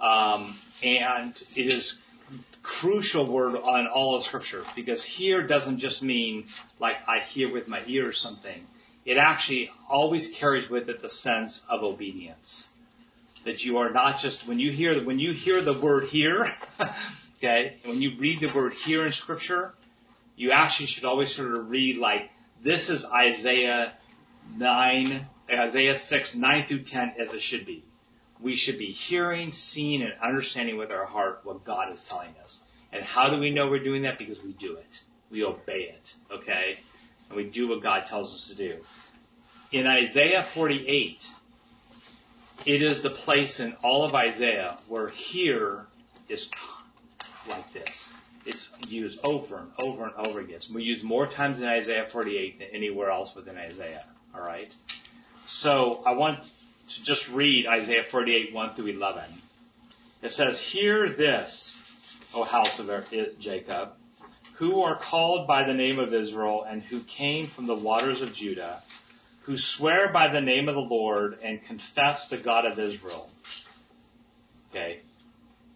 um, and it is crucial word on all of scripture because hear doesn't just mean like I hear with my ear or something. It actually always carries with it the sense of obedience. That you are not just when you hear when you hear the word hear, okay, when you read the word hear in scripture, you actually should always sort of read like this is Isaiah nine, Isaiah six, nine through ten as it should be we should be hearing, seeing, and understanding with our heart what God is telling us. And how do we know we're doing that? Because we do it. We obey it. Okay? And we do what God tells us to do. In Isaiah 48, it is the place in all of Isaiah where hear is like this. It's used over and over and over again. We use more times in Isaiah 48 than anywhere else within Isaiah. Alright? So I want to just read Isaiah 48, 1 through 11. It says, Hear this, O house of er-, Jacob, who are called by the name of Israel and who came from the waters of Judah, who swear by the name of the Lord and confess the God of Israel. Okay.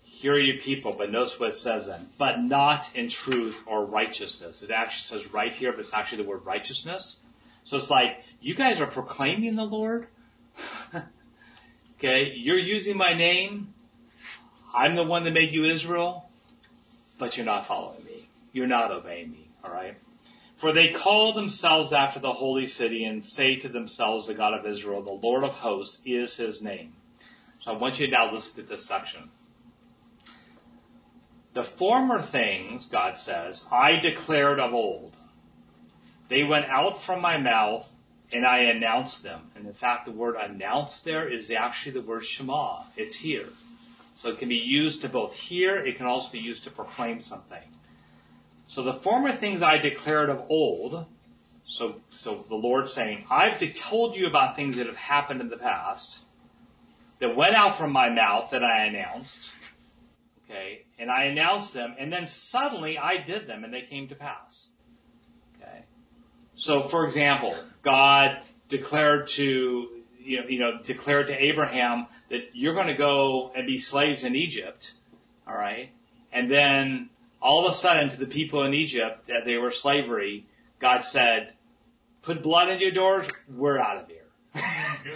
Here are you people, but notice what it says then. But not in truth or righteousness. It actually says right here, but it's actually the word righteousness. So it's like, you guys are proclaiming the Lord, okay, you're using my name. I'm the one that made you Israel, but you're not following me. You're not obeying me, alright? For they call themselves after the holy city and say to themselves, the God of Israel, the Lord of hosts is his name. So I want you to now listen to this section. The former things, God says, I declared of old. They went out from my mouth and I announced them. And in fact, the word announce there is actually the word Shema. It's here. So it can be used to both hear, it can also be used to proclaim something. So the former things I declared of old, so, so the Lord saying, I've told you about things that have happened in the past, that went out from my mouth that I announced, okay, and I announced them, and then suddenly I did them and they came to pass. So for example, God declared to, you know, you know, declared to Abraham that you're going to go and be slaves in Egypt. All right. And then all of a sudden to the people in Egypt that they were slavery, God said, put blood in your doors. We're out of here.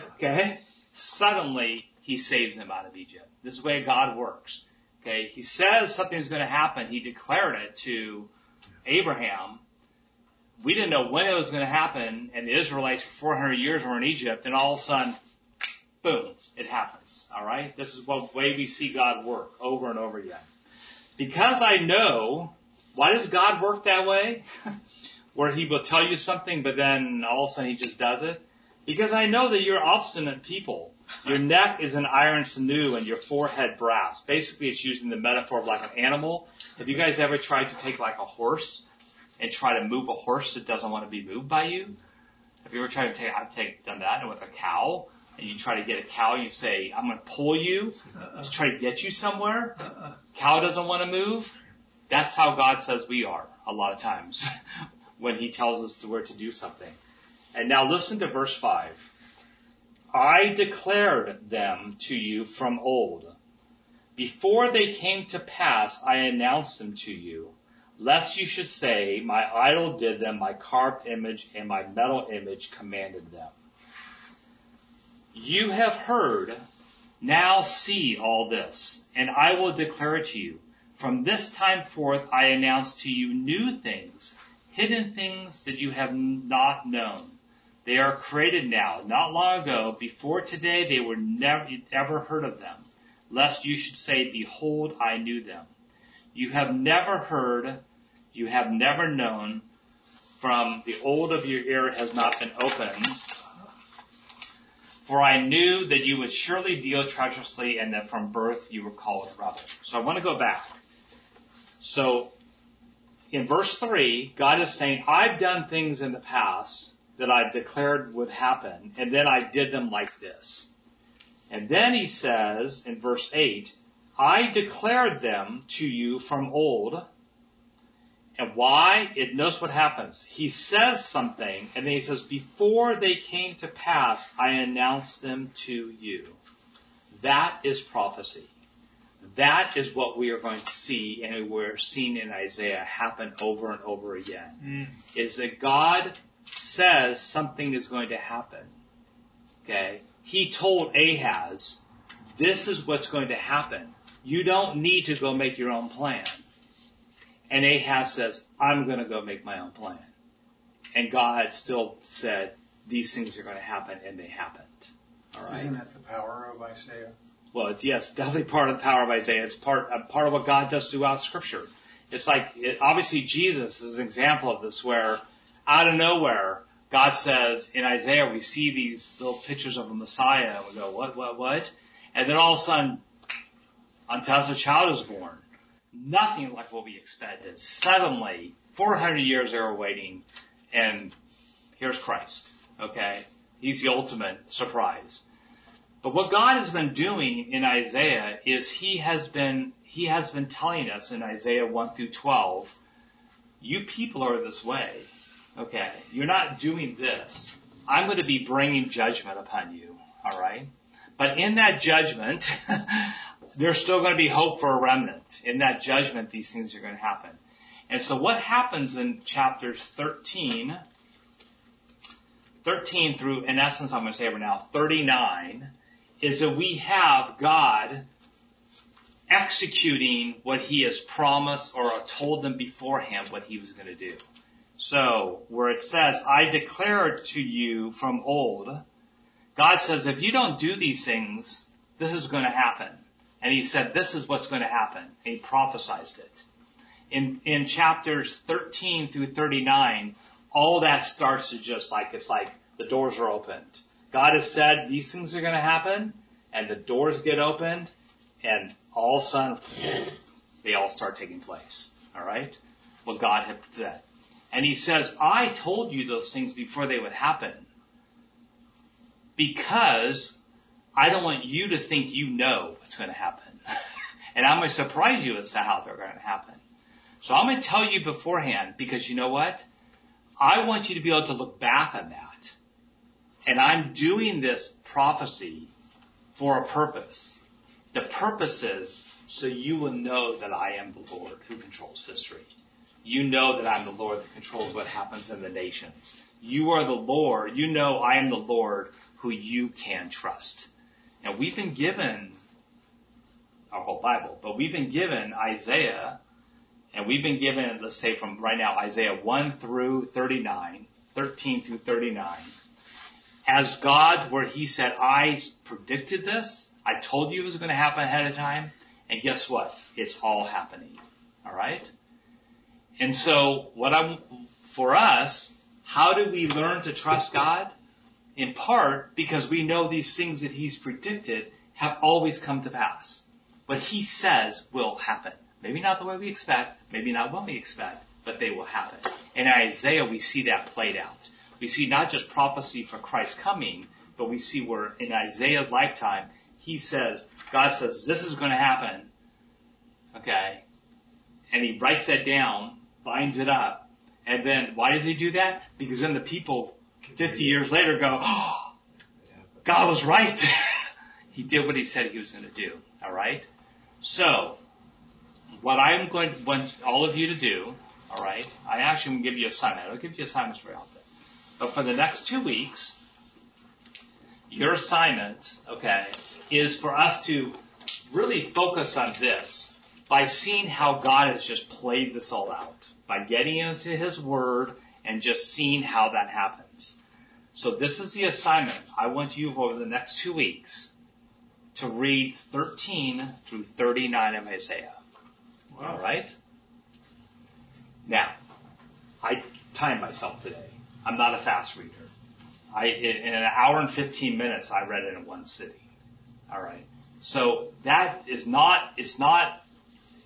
okay. Suddenly he saves them out of Egypt. This is the way God works. Okay, he says something's going to happen. He declared it to Abraham. We didn't know when it was going to happen, and the Israelites for 400 years were in Egypt, and all of a sudden, boom, it happens. All right, this is the way we see God work over and over again. Because I know, why does God work that way? Where He will tell you something, but then all of a sudden He just does it. Because I know that you're obstinate people. Your neck is an iron sinew and your forehead brass. Basically, it's using the metaphor of like an animal. Have you guys ever tried to take like a horse and try to move a horse that doesn't want to be moved by you? Have you ever tried to take, I've take, done that with a cow and you try to get a cow, you say, I'm going to pull you to try to get you somewhere. Cow doesn't want to move. That's how God says we are a lot of times when he tells us to where to do something. And now listen to verse 5. I declared them to you from old. Before they came to pass, I announced them to you, lest you should say, my idol did them, my carved image and my metal image commanded them. You have heard, now see all this, and I will declare it to you. From this time forth I announce to you new things, hidden things that you have not known. They are created now, not long ago. Before today they were never ever heard of them, lest you should say, Behold, I knew them. You have never heard, you have never known, from the old of your ear has not been opened. For I knew that you would surely deal treacherously and that from birth you were called rebel. So I want to go back. So in verse 3, God is saying, I've done things in the past that I declared would happen, and then I did them like this. And then he says in verse 8, I declared them to you from old. And why? It knows what happens. He says something, and then he says, before they came to pass, I announced them to you. That is prophecy. That is what we are going to see, and we're seeing in Isaiah happen over and over again. Mm. Is that God says something is going to happen. Okay? He told Ahaz, this is what's going to happen. You don't need to go make your own plan. And Ahaz says, I'm going to go make my own plan. And God still said, these things are going to happen, and they happened. All right? Isn't that the power of Isaiah? Well, it's, yes, definitely part of the power of Isaiah. It's part, uh, part of what God does throughout scripture. It's like, it, obviously Jesus is an example of this where out of nowhere, God says in Isaiah, we see these little pictures of a Messiah, and we go, what, what, what? And then all of a sudden, unto us a child is born. Nothing like what we expected. Suddenly, 400 years they were waiting, and here's Christ. Okay? He's the ultimate surprise. But what God has been doing in Isaiah is He has been, He has been telling us in Isaiah 1 through 12, you people are this way. Okay, you're not doing this. I'm going to be bringing judgment upon you. All right. But in that judgment, there's still going to be hope for a remnant. In that judgment, these things are going to happen. And so what happens in chapters 13, 13 through, in essence, I'm going to say right now, 39, is that we have God executing what he has promised or told them beforehand what he was going to do. So, where it says, I declare to you from old, God says, if you don't do these things, this is going to happen. And he said, this is what's going to happen. And he prophesied it. In, in chapters 13 through 39, all that starts to just like, it's like the doors are opened. God has said these things are going to happen, and the doors get opened, and all of a sudden, they all start taking place. Alright? What God had said. And he says, I told you those things before they would happen. Because I don't want you to think you know what's going to happen. and I'm going to surprise you as to how they're going to happen. So I'm going to tell you beforehand because you know what? I want you to be able to look back on that. And I'm doing this prophecy for a purpose. The purpose is so you will know that I am the Lord who controls history. You know that I'm the Lord that controls what happens in the nations. You are the Lord. You know I am the Lord who you can trust. And we've been given our whole Bible, but we've been given Isaiah, and we've been given, let's say from right now, Isaiah 1 through 39, 13 through 39, as God, where He said, I predicted this, I told you it was going to happen ahead of time, and guess what? It's all happening. Alright? And so, what I'm, for us, how do we learn to trust God? In part because we know these things that He's predicted have always come to pass. What He says will happen. Maybe not the way we expect, maybe not what we expect, but they will happen. In Isaiah, we see that played out. We see not just prophecy for Christ's coming, but we see where in Isaiah's lifetime, he says, God says, this is going to happen. Okay. And he writes that down, binds it up, and then why does he do that? Because then the people 50 years later go, oh, God was right. he did what he said he was going to do. All right. So, what I'm going to want all of you to do, all right, I actually will give you assignment. I'll give you assignments very often. But for the next two weeks, your assignment, okay, is for us to really focus on this by seeing how God has just played this all out, by getting into His Word and just seeing how that happens. So this is the assignment. I want you over the next two weeks to read 13 through 39 of Isaiah. Wow. All right? Now, I timed myself today. I'm not a fast reader. I, in an hour and 15 minutes, I read it in one sitting. All right. So that is not, it's not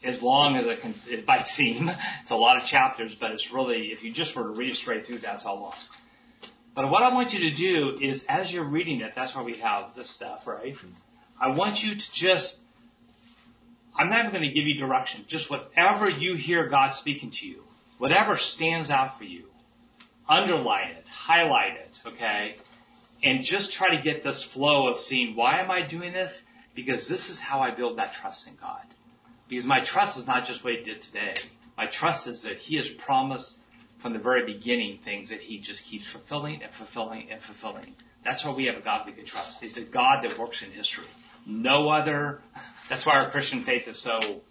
as long as it, can, it might seem. It's a lot of chapters, but it's really, if you just were to read it straight through, that's how long. But what I want you to do is, as you're reading it, that's why we have this stuff, right? I want you to just, I'm not even going to give you direction. Just whatever you hear God speaking to you, whatever stands out for you, underline it, highlight it, okay? And just try to get this flow of seeing, why am I doing this? Because this is how I build that trust in God. Because my trust is not just what He did today. My trust is that He has promised from the very beginning things that He just keeps fulfilling and fulfilling and fulfilling. That's why we have a God we can trust. It's a God that works in history. No other, that's why our Christian faith is so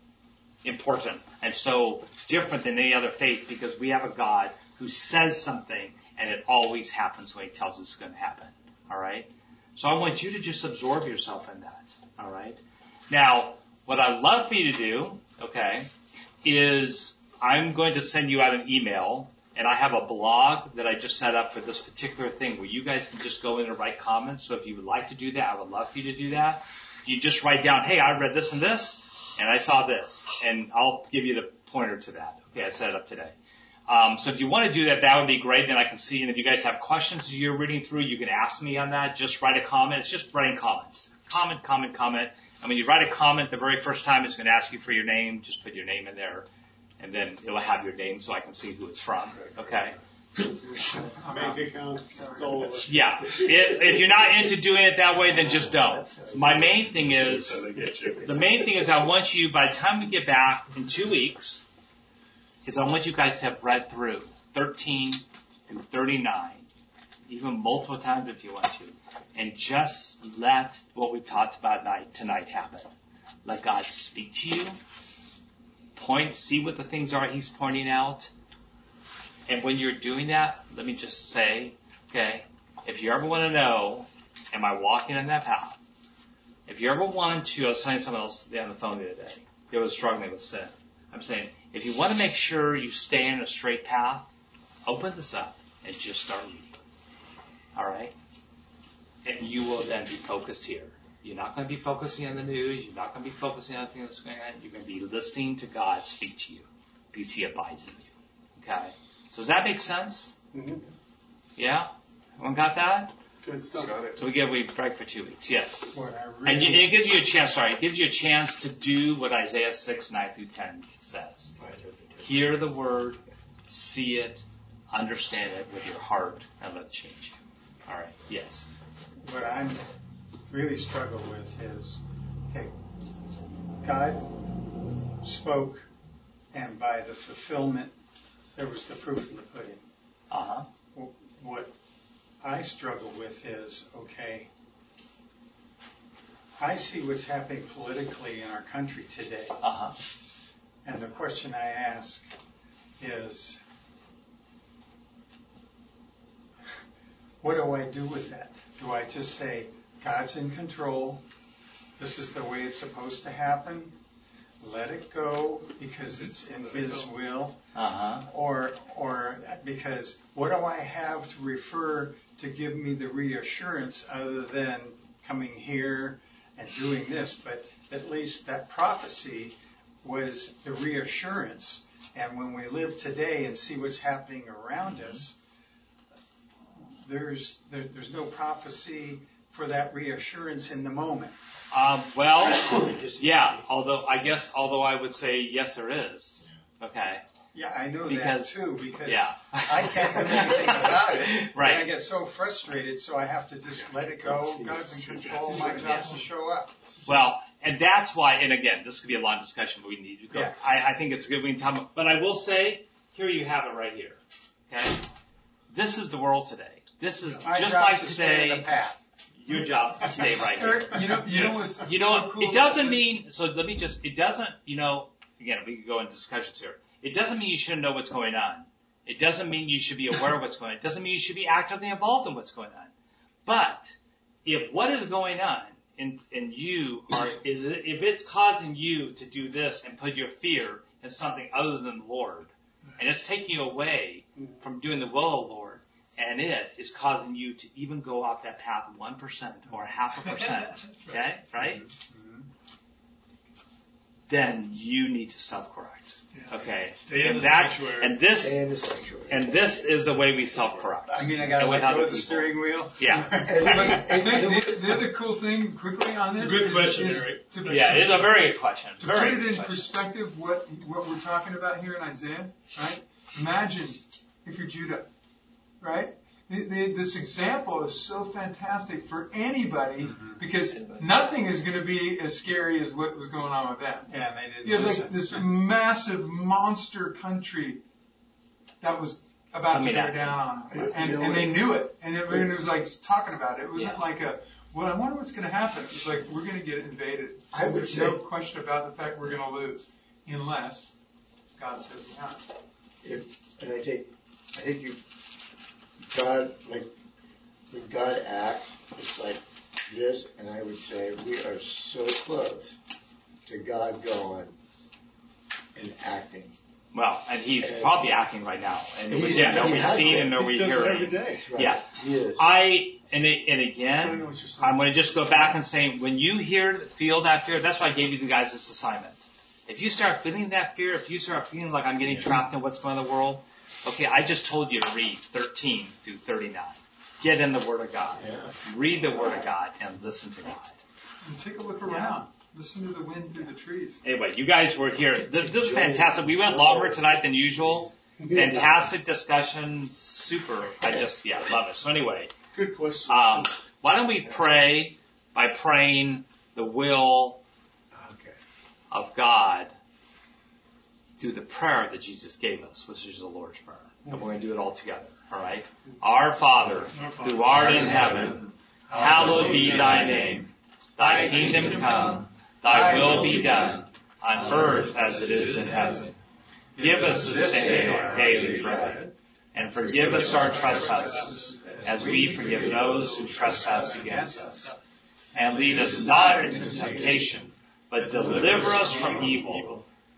important and so different than any other faith because we have a God who says something and it always happens when he tells us it's going to happen. All right? So I want you to just absorb yourself in that. All right? Now, what I'd love for you to do, okay, is I'm going to send you out an email and I have a blog that I just set up for this particular thing where you guys can just go in and write comments. So if you would like to do that, I would love for you to do that. You just write down, hey, I read this and this, and I saw this, and I'll give you the pointer to that. Okay, I set it up today. Um, so if you want to do that, that would be great. Then I can see. And if you guys have questions as you're reading through, you can ask me on that. Just write a comment. It's just writing comments. Comment, comment, comment. And when you write a comment, the very first time it's going to ask you for your name. Just put your name in there, and then it'll have your name so I can see who it's from. Okay. Yeah. If, if you're not into doing it that way, then just don't. My main thing is, the main thing is I want you, by the time we get back in two weeks, is I want you guys to have read through 13 through 39, even multiple times if you want to, and just let what we talked about tonight happen. Let God speak to you. Point, see what the things are He's pointing out. And when you're doing that, let me just say, okay, if you ever want to know, am I walking in that path? If you ever want to, I was telling someone else on the phone the other day, they were struggling with sin. I'm saying, if you want to make sure you stay in a straight path, open this up and just start reading. Alright? And you will then be focused here. You're not going to be focusing on the news. You're not going to be focusing on things that's going on. You're going to be listening to God speak to you because He abides in you. Okay? So does that make sense? Mm-hmm. Yeah? Everyone got that? Good stuff. Got it. So we get we break for two weeks. Yes. What I And really, it gives you a chance, sorry, it gives you a chance to do what Isaiah 6, 9 through 10 says. Hear the word, see it, understand it with your heart, and let it change you. Alright, yes. what I'm really struggle with is, okay, God spoke, and by the fulfillment, there was the proof in the pudding. Uh-huh. What I struggle with is, okay, I see what's happening politically in our country today. Uh huh. And the question I ask is, what do I do with that? Do I just say, God's in control, this is the way it's supposed to happen, let it go because it's in His will? Uh huh. Or, or because what do I have to refer to give me the reassurance other than coming here and doing this? But at least that prophecy was the reassurance. And when we live today and see what's happening around us, there's there, there's no prophecy for that reassurance in the moment. Um, well, yeah. Although I guess, although I would say yes, there is. Okay. Yeah, I know Because- that too because Yeah. I can't do anything about it. Right. And I get so frustrated, so I have to just let it go. God's in control. My job's to show up. Well, and that's why, and again, this could be a long discussion, but we need to go. Yeah. I, I think it's a good we can talk about, but I will say, here you have it right here. Okay? This is the world today. This is My just like to stay in today, the path. Your job is to stay right here. You know, you know what's You know, so cool it doesn't mean, so let me just, it doesn't, you know, again, we could go into discussions here. It doesn't mean you shouldn't know what's going on. It doesn't mean you should be aware of what's going on. It doesn't mean you should be actively involved in what's going on. But if what is going on and, and you are, is if it's causing you to do this and put your fear in something other than the Lord, and it's taking you away from doing the will of the Lord, and it is causing you to even go off that path 1% or half a percent, okay, right? Mm-hmm. Mm-hmm. Then you need to self-correct. Yeah. Okay. Stay in and the that's, sanctuary. and this, Stay in the and this is the way we self-correct. I mean, I got to let go of the people. steering wheel. Yeah. And, But and- the, the, the other cool thing, quickly on this, Good is- question, is Eric. to, Yeah, it is a very good question. to Very put it in question. perspective, what what we're talking about here in Isaiah, right? Imagine if you're Judah, right? The, the, this example is so fantastic for anybody Mm-hmm. because nothing is going to be as scary as what was going on with them. Yeah, and they didn't You have listen. like this massive monster country that was about Coming to bear at down on them, You and, know and they knew it, and everyone was like talking about it. It wasn't Yeah. like a, well, I wonder what's going to happen. It's like we're going to get invaded. I would There's say- no question about the fact we're going to lose, unless God says we're not. if, and I think, I think you, God, like, when God acts, it's like this, and I would say we are so close to God going and acting. Well, and he's probably acting right now. And we He's- yeah, are he we has seeing been. and are we hear does it every hearing? day. That's right. Yeah. He is. I and it, and again, know what you're saying. I'm going to just go back and say when you hear feel that fear, that's why I gave you the guys this assignment. If you start feeling that fear, if you start feeling like I'm getting trapped in what's going on in the world, okay, I just told you to read 13 through 39. Get in the Word of God. Yeah. Read the Word of God and listen to God. And take a look around. Listen to the wind through the trees. Anyway, you guys were here. This, this is fantastic. We went longer tonight than usual. Fantastic discussion. Super. I just, yeah, love it. So anyway, Good question. um, why don't we pray by praying the will Okay. of God through the prayer that Jesus gave us, which is the Lord's Prayer. Mm-hmm. And we're going to do it all together. All right? Our Father, who art in heaven, hallowed be thy name. Thy kingdom come, thy will be done, on earth as it is in heaven. Give us this day our daily bread, and forgive us our trespasses, as we forgive those who trespass against us. And lead us not into temptation, but deliver us from evil.